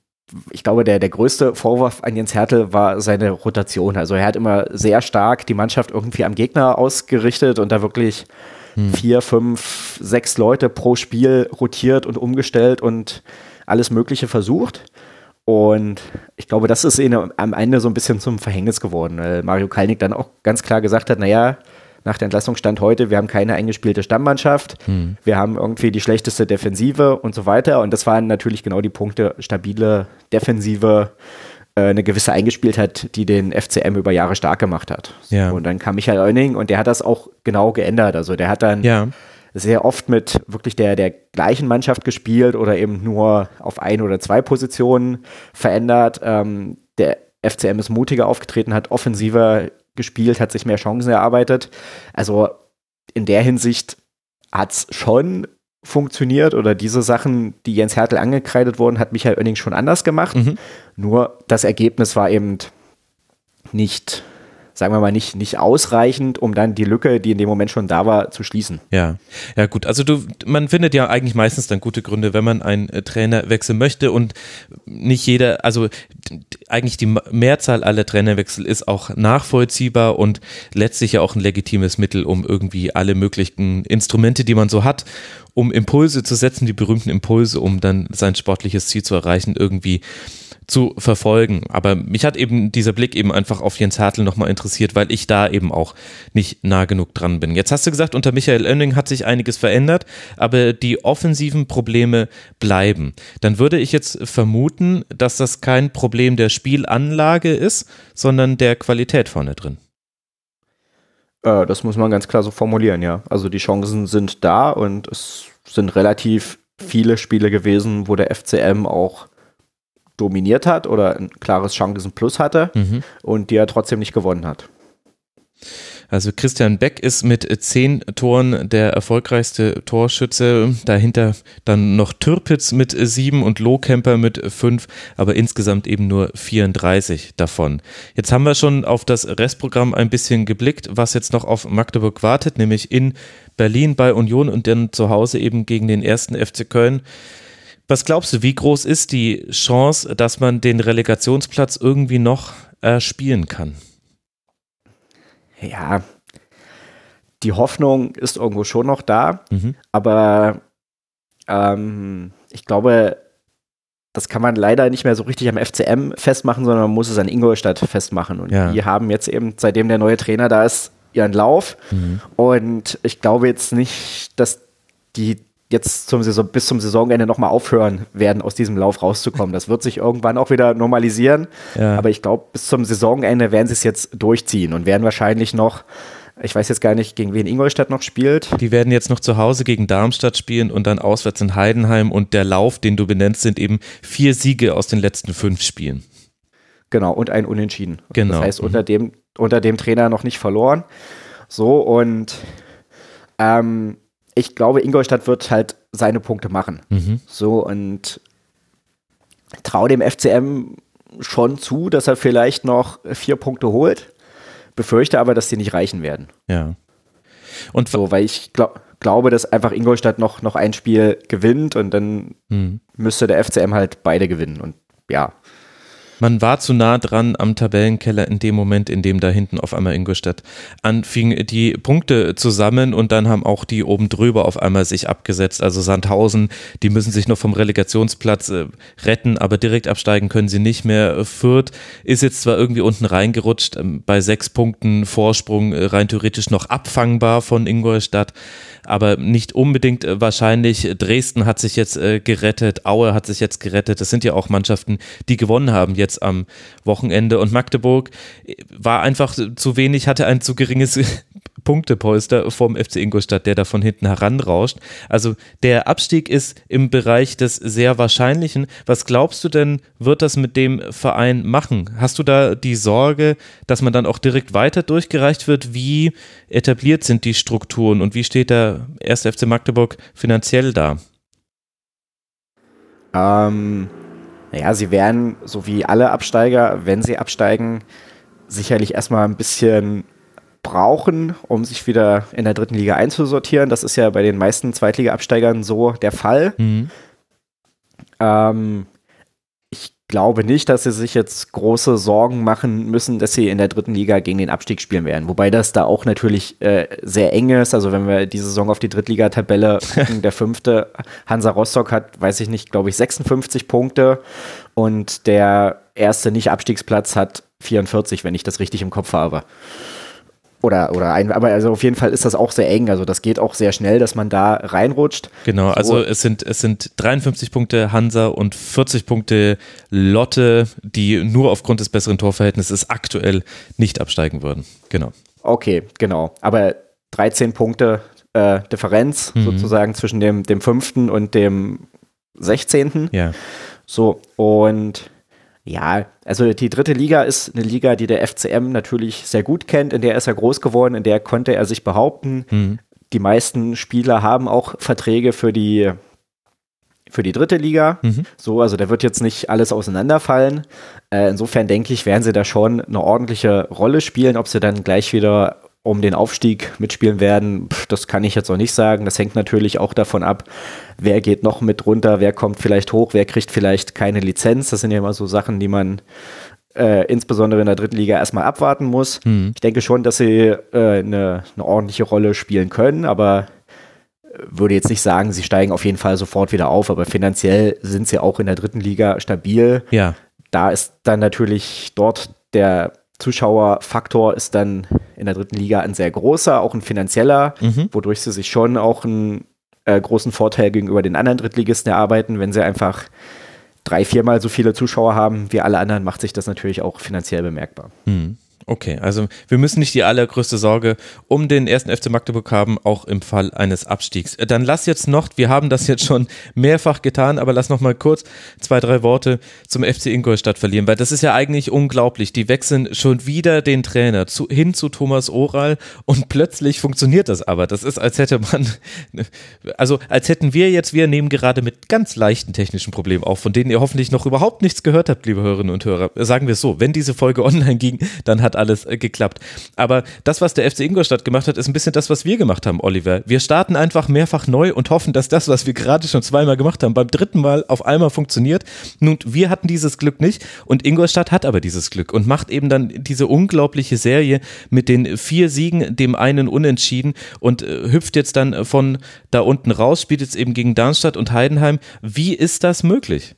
ich glaube, der, der größte Vorwurf an Jens Hertel war seine Rotation. Also er hat immer sehr stark die Mannschaft irgendwie am Gegner ausgerichtet und da wirklich hm. vier, fünf, sechs Leute pro Spiel rotiert und umgestellt und alles Mögliche versucht. Und ich glaube, das ist ihnen am Ende so ein bisschen zum Verhängnis geworden, weil Mario Kalnick dann auch ganz klar gesagt hat, naja, nach der Entlassung stand heute, wir haben keine eingespielte Stammmannschaft, hm. wir haben irgendwie die schlechteste Defensive und so weiter. Und das waren natürlich genau die Punkte, stabile Defensive, äh, eine gewisse Eingespieltheit, die den FCM über Jahre stark gemacht hat. Ja. Und dann kam Michael Oenning und der hat das auch genau geändert. Also der hat dann ja. sehr oft mit wirklich der, der gleichen Mannschaft gespielt oder eben nur auf ein oder zwei Positionen verändert. Ähm, der FCM ist mutiger aufgetreten, hat offensiver gespielt, hat sich mehr Chancen erarbeitet. Also in der Hinsicht hat es schon funktioniert oder diese Sachen, die Jens Hertel angekreidet wurden, hat Michael Oenning schon anders gemacht. Mhm. Nur das Ergebnis war eben nicht sagen wir mal, nicht, nicht ausreichend, um dann die Lücke, die in dem Moment schon da war, zu schließen. Ja, ja gut. Also du, man findet ja eigentlich meistens dann gute Gründe, wenn man einen äh, Trainer wechseln möchte und nicht jeder, also eigentlich die Mehrzahl aller Trainerwechsel ist auch nachvollziehbar und letztlich ja auch ein legitimes Mittel, um irgendwie alle möglichen Instrumente, die man so hat, um Impulse zu setzen, die berühmten Impulse, um dann sein sportliches Ziel zu erreichen, irgendwie zu verfolgen. Aber mich hat eben dieser Blick eben einfach auf Jens Hartl nochmal interessiert, weil ich da eben auch nicht nah genug dran bin. Jetzt hast du gesagt, unter Michael Oenning hat sich einiges verändert, aber die offensiven Probleme bleiben. Dann würde ich jetzt vermuten, dass das kein Problem der Spielanlage ist, sondern der Qualität vorne drin. Äh, das muss man ganz klar so formulieren, ja. Also die Chancen sind da und es sind relativ viele Spiele gewesen, wo der FCM auch dominiert hat oder ein klares Chancen Plus hatte mhm. und die er trotzdem nicht gewonnen hat. Also Christian Beck ist mit zehn Toren der erfolgreichste Torschütze. Dahinter dann noch Türpitz mit sieben und Lohkemper mit fünf, aber insgesamt eben nur 34 davon. Jetzt haben wir schon auf das Restprogramm ein bisschen geblickt, was jetzt noch auf Magdeburg wartet, nämlich in Berlin bei Union und dann zu Hause eben gegen den ersten FC Köln. Was glaubst du, wie groß ist die Chance, dass man den Relegationsplatz irgendwie noch äh, spielen kann? Ja, die Hoffnung ist irgendwo schon noch da, mhm. aber ähm, ich glaube, das kann man leider nicht mehr so richtig am FCM festmachen, sondern man muss es an Ingolstadt festmachen. Und ja. die haben jetzt eben, seitdem der neue Trainer da ist, ihren Lauf. Mhm. Und ich glaube jetzt nicht, dass die jetzt zum Saison, bis zum Saisonende nochmal aufhören werden, aus diesem Lauf rauszukommen. Das wird sich irgendwann auch wieder normalisieren. Ja. Aber ich glaube, bis zum Saisonende werden sie es jetzt durchziehen und werden wahrscheinlich noch, ich weiß jetzt gar nicht, gegen wen Ingolstadt noch spielt. Die werden jetzt noch zu Hause gegen Darmstadt spielen und dann auswärts in Heidenheim. Und der Lauf, den du benennst, sind eben vier Siege aus den letzten fünf Spielen. Genau, und ein Unentschieden. Genau. Das heißt, unter dem, unter dem Trainer noch nicht verloren. So, und ähm, ich glaube, Ingolstadt wird halt seine Punkte machen. Mhm. So und traue dem FCM schon zu, dass er vielleicht noch vier Punkte holt. Befürchte aber, dass die nicht reichen werden. Ja. Und so, weil ich glaub, glaube, dass einfach Ingolstadt noch, noch ein Spiel gewinnt und dann mhm. müsste der FCM halt beide gewinnen. Und ja, man war zu nah dran am Tabellenkeller in dem Moment, in dem da hinten auf einmal Ingolstadt anfing, die Punkte zusammen und dann haben auch die oben drüber auf einmal sich abgesetzt. Also Sandhausen, die müssen sich noch vom Relegationsplatz äh, retten, aber direkt absteigen können sie nicht mehr. Fürth ist jetzt zwar irgendwie unten reingerutscht, ähm, bei sechs Punkten Vorsprung äh, rein theoretisch noch abfangbar von Ingolstadt aber nicht unbedingt äh, wahrscheinlich. Dresden hat sich jetzt äh, gerettet, Aue hat sich jetzt gerettet. Das sind ja auch Mannschaften, die gewonnen haben jetzt am Wochenende. Und Magdeburg äh, war einfach zu wenig, hatte ein zu geringes Punktepolster vom FC Ingolstadt, der da von hinten heranrauscht. Also der Abstieg ist im Bereich des sehr Wahrscheinlichen. Was glaubst du denn, wird das mit dem Verein machen? Hast du da die Sorge, dass man dann auch direkt weiter durchgereicht wird? Wie etabliert sind die Strukturen und wie steht der erste FC Magdeburg finanziell da? Ähm, naja, sie werden, so wie alle Absteiger, wenn sie absteigen, sicherlich erstmal ein bisschen brauchen, um sich wieder in der dritten Liga einzusortieren. Das ist ja bei den meisten Zweitliga-Absteigern so der Fall. Mhm. Ähm, ich glaube nicht, dass sie sich jetzt große Sorgen machen müssen, dass sie in der dritten Liga gegen den Abstieg spielen werden. Wobei das da auch natürlich äh, sehr eng ist. Also wenn wir die Saison auf die Drittligatabelle gucken, der fünfte Hansa Rostock hat, weiß ich nicht, glaube ich, 56 Punkte und der erste Nicht-Abstiegsplatz hat 44, wenn ich das richtig im Kopf habe. Oder, oder ein, aber also auf jeden Fall ist das auch sehr eng. Also das geht auch sehr schnell, dass man da reinrutscht. Genau, also so. es sind, es sind 53 Punkte Hansa und 40 Punkte Lotte, die nur aufgrund des besseren Torverhältnisses aktuell nicht absteigen würden. Genau. Okay, genau. Aber 13 Punkte äh, Differenz mhm. sozusagen zwischen dem, dem fünften und dem 16. Ja. So, und ja, also die dritte Liga ist eine Liga, die der FCM natürlich sehr gut kennt, in der ist er groß geworden, in der konnte er sich behaupten. Mhm. die meisten Spieler haben auch Verträge für die für die dritte Liga. Mhm. So, also da wird jetzt nicht alles auseinanderfallen. Äh, insofern denke ich, werden sie da schon eine ordentliche Rolle spielen. Ob sie dann gleich wieder um den Aufstieg mitspielen werden, pff, das kann ich jetzt noch nicht sagen. Das hängt natürlich auch davon ab, wer geht noch mit runter, wer kommt vielleicht hoch, wer kriegt vielleicht keine Lizenz. Das sind ja immer so Sachen, die man äh, insbesondere in der dritten Liga erstmal abwarten muss. Mhm. Ich denke schon, dass sie äh, eine, eine ordentliche Rolle spielen können, aber würde jetzt nicht sagen, sie steigen auf jeden Fall sofort wieder auf, aber finanziell sind sie auch in der dritten Liga stabil. Ja. Da ist dann natürlich dort der Zuschauerfaktor ist dann in der dritten Liga ein sehr großer, auch ein finanzieller, mhm. wodurch sie sich schon auch einen äh, großen Vorteil gegenüber den anderen Drittligisten erarbeiten. Wenn sie einfach drei, viermal so viele Zuschauer haben wie alle anderen, macht sich das natürlich auch finanziell bemerkbar. Mhm. Okay, also wir müssen nicht die allergrößte Sorge um den ersten FC Magdeburg haben, auch im Fall eines Abstiegs. Äh, dann lass jetzt noch, wir haben das jetzt schon mehrfach getan, aber lass noch mal kurz zwei, drei Worte zum FC Ingolstadt verlieren, weil das ist ja eigentlich unglaublich. Die wechseln schon wieder den Trainer zu, hin zu Thomas Oral und plötzlich funktioniert das aber. Das ist, als hätte man, also als hätten wir jetzt, wir nehmen gerade mit ganz leichten technischen Problemen auf, von denen ihr hoffentlich noch überhaupt nichts gehört habt, liebe Hörerinnen und Hörer. Sagen wir es so, wenn diese Folge online ging, dann hat alles äh, geklappt. Aber das, was der FC Ingolstadt gemacht hat, ist ein bisschen das, was wir gemacht haben, Oliver. Wir starten einfach mehrfach neu und hoffen, dass das, was wir gerade schon zweimal gemacht haben, beim dritten Mal auf einmal funktioniert. Nun, wir hatten dieses Glück nicht und Ingolstadt hat aber dieses Glück und macht eben dann diese unglaubliche Serie mit den vier Siegen, dem einen Unentschieden und äh, hüpft jetzt dann von da unten raus, spielt jetzt eben gegen Darmstadt und Heidenheim. Wie ist das möglich?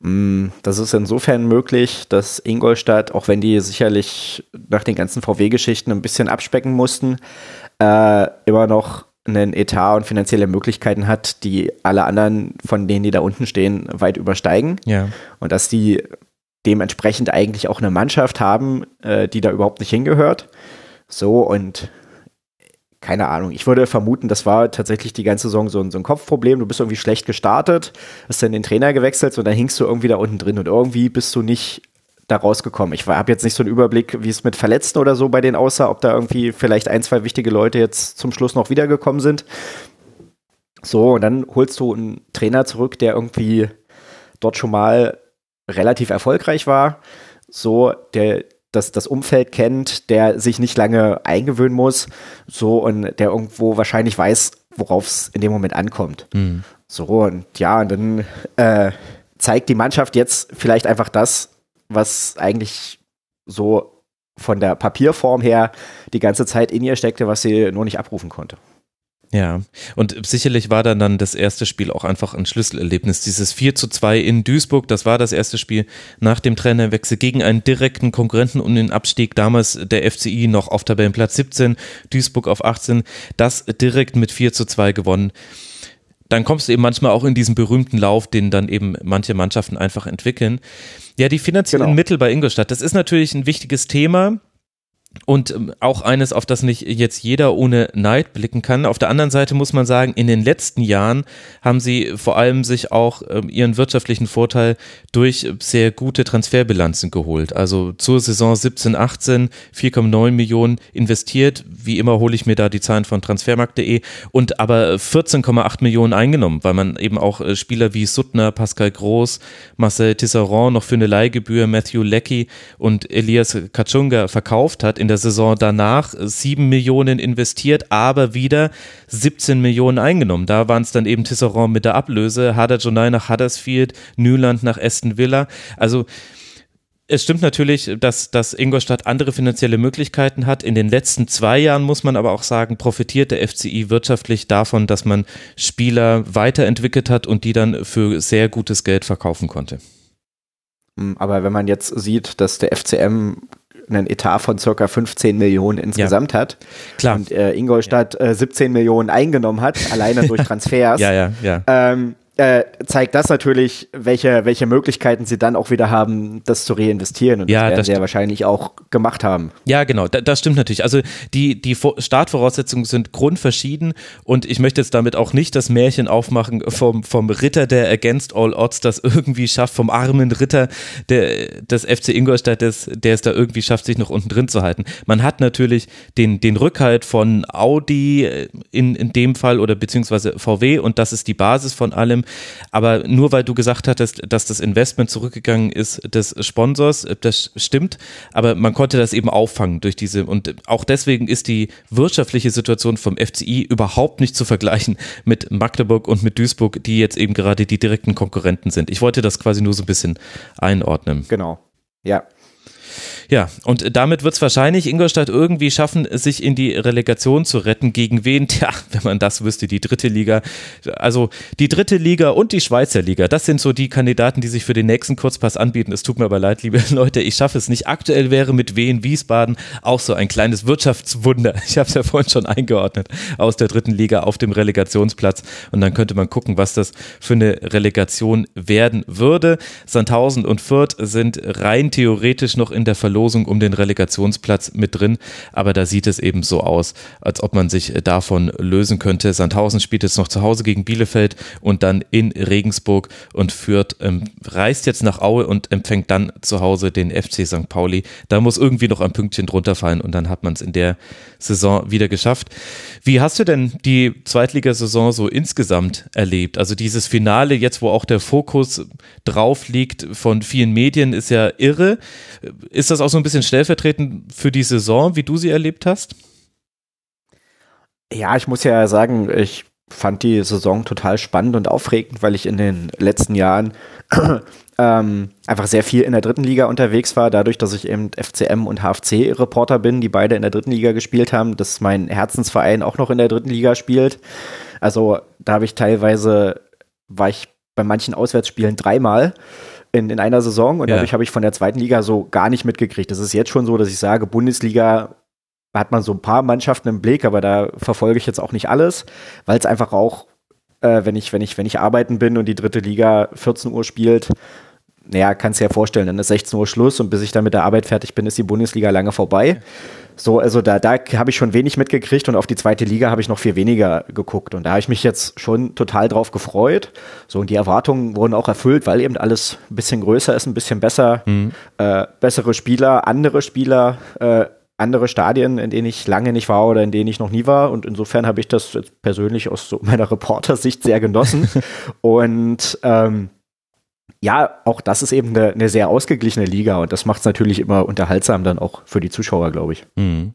Mm, das ist insofern möglich, dass Ingolstadt, auch wenn die sicherlich nach den ganzen VW-Geschichten ein bisschen abspecken mussten, äh, immer noch einen Etat und finanzielle Möglichkeiten hat, die alle anderen von denen, die da unten stehen, weit übersteigen. Ja. Und dass die dementsprechend eigentlich auch eine Mannschaft haben, äh, die da überhaupt nicht hingehört. So, und keine Ahnung. Ich würde vermuten, das war tatsächlich die ganze Saison so ein, so ein Kopfproblem. Du bist irgendwie schlecht gestartet, hast dann den Trainer gewechselt und dann hingst du irgendwie da unten drin und irgendwie bist du nicht da rausgekommen. Ich habe jetzt nicht so einen Überblick, wie es mit Verletzten oder so bei denen aussah, ob da irgendwie vielleicht ein, zwei wichtige Leute jetzt zum Schluss noch wiedergekommen sind. So, und dann holst du einen Trainer zurück, der irgendwie dort schon mal relativ erfolgreich war. So, der das, das Umfeld kennt, der sich nicht lange eingewöhnen muss, so und der irgendwo wahrscheinlich weiß, worauf es in dem Moment ankommt. Mhm. So und ja, und dann äh, zeigt die Mannschaft jetzt vielleicht einfach das, was eigentlich so von der Papierform her die ganze Zeit in ihr steckte, was sie nur nicht abrufen konnte. Ja, und sicherlich war dann, dann das erste Spiel auch einfach ein Schlüsselerlebnis. Dieses 4 zu 2 in Duisburg, das war das erste Spiel nach dem Trainerwechsel gegen einen direkten Konkurrenten um den Abstieg. Damals der FCI noch auf Tabellenplatz 17, Duisburg auf 18. Das direkt mit 4 zu 2 gewonnen. Dann kommst du eben manchmal auch in diesen berühmten Lauf, den dann eben manche Mannschaften einfach entwickeln. Ja, die finanziellen genau. Mittel bei Ingolstadt, das ist natürlich ein wichtiges Thema und ähm, auch eines, auf das nicht jetzt jeder ohne Neid blicken kann. Auf der anderen Seite muss man sagen, in den letzten Jahren haben sie vor allem sich auch ähm, ihren wirtschaftlichen Vorteil durch sehr gute Transferbilanzen geholt. Also zur Saison 17, 18 4,9 Millionen investiert. Wie immer hole ich mir da die Zahlen von transfermarkt.de und aber 14,8 Millionen eingenommen, weil man eben auch äh, Spieler wie Suttner, Pascal Groß, Marcel Tisserand noch für eine Leihgebühr, Matthew Leckie und Elias Kachunga verkauft hat in der Saison danach 7 Millionen investiert, aber wieder 17 Millionen eingenommen. Da waren es dann eben Tisserand mit der Ablöse, Hader Jonai nach Huddersfield, Newland nach Aston Villa. Also es stimmt natürlich, dass, dass Ingolstadt andere finanzielle Möglichkeiten hat. In den letzten zwei Jahren muss man aber auch sagen, profitiert der FCI wirtschaftlich davon, dass man Spieler weiterentwickelt hat und die dann für sehr gutes Geld verkaufen konnte. Aber wenn man jetzt sieht, dass der FCM einen Etat von circa 15 Millionen insgesamt ja. hat. Klar. Und äh, Ingolstadt ja. äh, 17 Millionen eingenommen hat, alleine durch Transfers. ja, ja, ja. Ähm, äh, zeigt das natürlich, welche, welche Möglichkeiten sie dann auch wieder haben, das zu reinvestieren. Und ja, das werden das sie ja wahrscheinlich auch gemacht haben. Ja, genau, da, das stimmt natürlich. Also die, die Startvoraussetzungen sind grundverschieden und ich möchte jetzt damit auch nicht das Märchen aufmachen vom, vom Ritter, der against all odds das irgendwie schafft, vom armen Ritter der, des FC Ingolstadt, des, der es da irgendwie schafft, sich noch unten drin zu halten. Man hat natürlich den, den Rückhalt von Audi in, in dem Fall oder beziehungsweise VW und das ist die Basis von allem. Aber nur weil du gesagt hattest, dass das Investment zurückgegangen ist des Sponsors, das stimmt, aber man konnte das eben auffangen durch diese und auch deswegen ist die wirtschaftliche Situation vom FCI überhaupt nicht zu vergleichen mit Magdeburg und mit Duisburg, die jetzt eben gerade die direkten Konkurrenten sind. Ich wollte das quasi nur so ein bisschen einordnen. Genau. Ja. Ja, und damit wird es wahrscheinlich Ingolstadt irgendwie schaffen, sich in die Relegation zu retten. Gegen wen? Tja, wenn man das wüsste, die dritte Liga. Also die dritte Liga und die Schweizer Liga, das sind so die Kandidaten, die sich für den nächsten Kurzpass anbieten. Es tut mir aber leid, liebe Leute, ich schaffe es nicht. Aktuell wäre mit Wien Wiesbaden auch so ein kleines Wirtschaftswunder. Ich habe es ja vorhin schon eingeordnet aus der dritten Liga auf dem Relegationsplatz. Und dann könnte man gucken, was das für eine Relegation werden würde. Sandhausen und Fürth sind rein theoretisch noch in der Verlosung Verlosung um den Relegationsplatz mit drin, aber da sieht es eben so aus, als ob man sich äh, davon lösen könnte. Sandhausen spielt jetzt noch zu Hause gegen Bielefeld und dann in Regensburg und führt, ähm, reist jetzt nach Aue und empfängt dann zu Hause den FC St. Pauli. Da muss irgendwie noch ein Pünktchen drunter fallen und dann hat man es in der Saison wieder geschafft. Wie hast du denn die Zweitligasaison so insgesamt erlebt? Also dieses Finale, jetzt wo auch der Fokus drauf liegt von vielen Medien, ist ja irre. Ist das auch so ein bisschen stellvertretend für die Saison, wie du sie erlebt hast? Ja, ich muss ja sagen, ich fand die Saison total spannend und aufregend, weil ich in den letzten Jahren ähm, einfach sehr viel in der dritten Liga unterwegs war, dadurch, dass ich eben FCM und HFC-Reporter bin, die beide in der dritten Liga gespielt haben, dass mein Herzensverein auch noch in der dritten Liga spielt. Also da habe ich teilweise, war ich bei manchen Auswärtsspielen dreimal in, in einer Saison und ja. dadurch habe ich von der zweiten Liga so gar nicht mitgekriegt. Das ist jetzt schon so, dass ich sage, Bundesliga hat man so ein paar Mannschaften im Blick, aber da verfolge ich jetzt auch nicht alles, weil es einfach auch, äh, wenn ich, wenn ich, wenn ich arbeiten bin und die dritte Liga 14 Uhr spielt, naja, kannst du dir ja vorstellen, dann ist 16 Uhr Schluss und bis ich dann mit der Arbeit fertig bin, ist die Bundesliga lange vorbei. So, also da, da habe ich schon wenig mitgekriegt und auf die zweite Liga habe ich noch viel weniger geguckt. Und da habe ich mich jetzt schon total drauf gefreut. So, und die Erwartungen wurden auch erfüllt, weil eben alles ein bisschen größer ist, ein bisschen besser, mhm. äh, bessere Spieler, andere Spieler, äh, andere Stadien, in denen ich lange nicht war oder in denen ich noch nie war. Und insofern habe ich das persönlich aus so meiner Reportersicht sehr genossen. und ähm, ja, auch das ist eben eine, eine sehr ausgeglichene Liga und das macht es natürlich immer unterhaltsam dann auch für die Zuschauer, glaube ich. Mhm.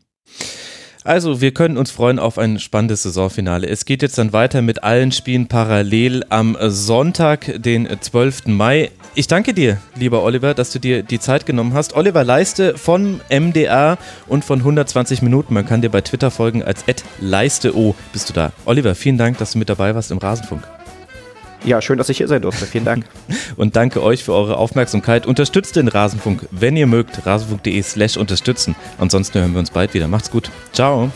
Also, wir können uns freuen auf ein spannendes Saisonfinale. Es geht jetzt dann weiter mit allen Spielen parallel am Sonntag, den 12. Mai. Ich danke dir, lieber Oliver, dass du dir die Zeit genommen hast. Oliver Leiste von MDA und von 120 Minuten. Man kann dir bei Twitter folgen als @leisteo. Bist du da? Oliver, vielen Dank, dass du mit dabei warst im Rasenfunk. Ja, schön, dass ich hier sein durfte. Vielen Dank. Und danke euch für eure Aufmerksamkeit. Unterstützt den Rasenfunk, wenn ihr mögt. rasenfunk.de slash unterstützen. Ansonsten hören wir uns bald wieder. Macht's gut. Ciao.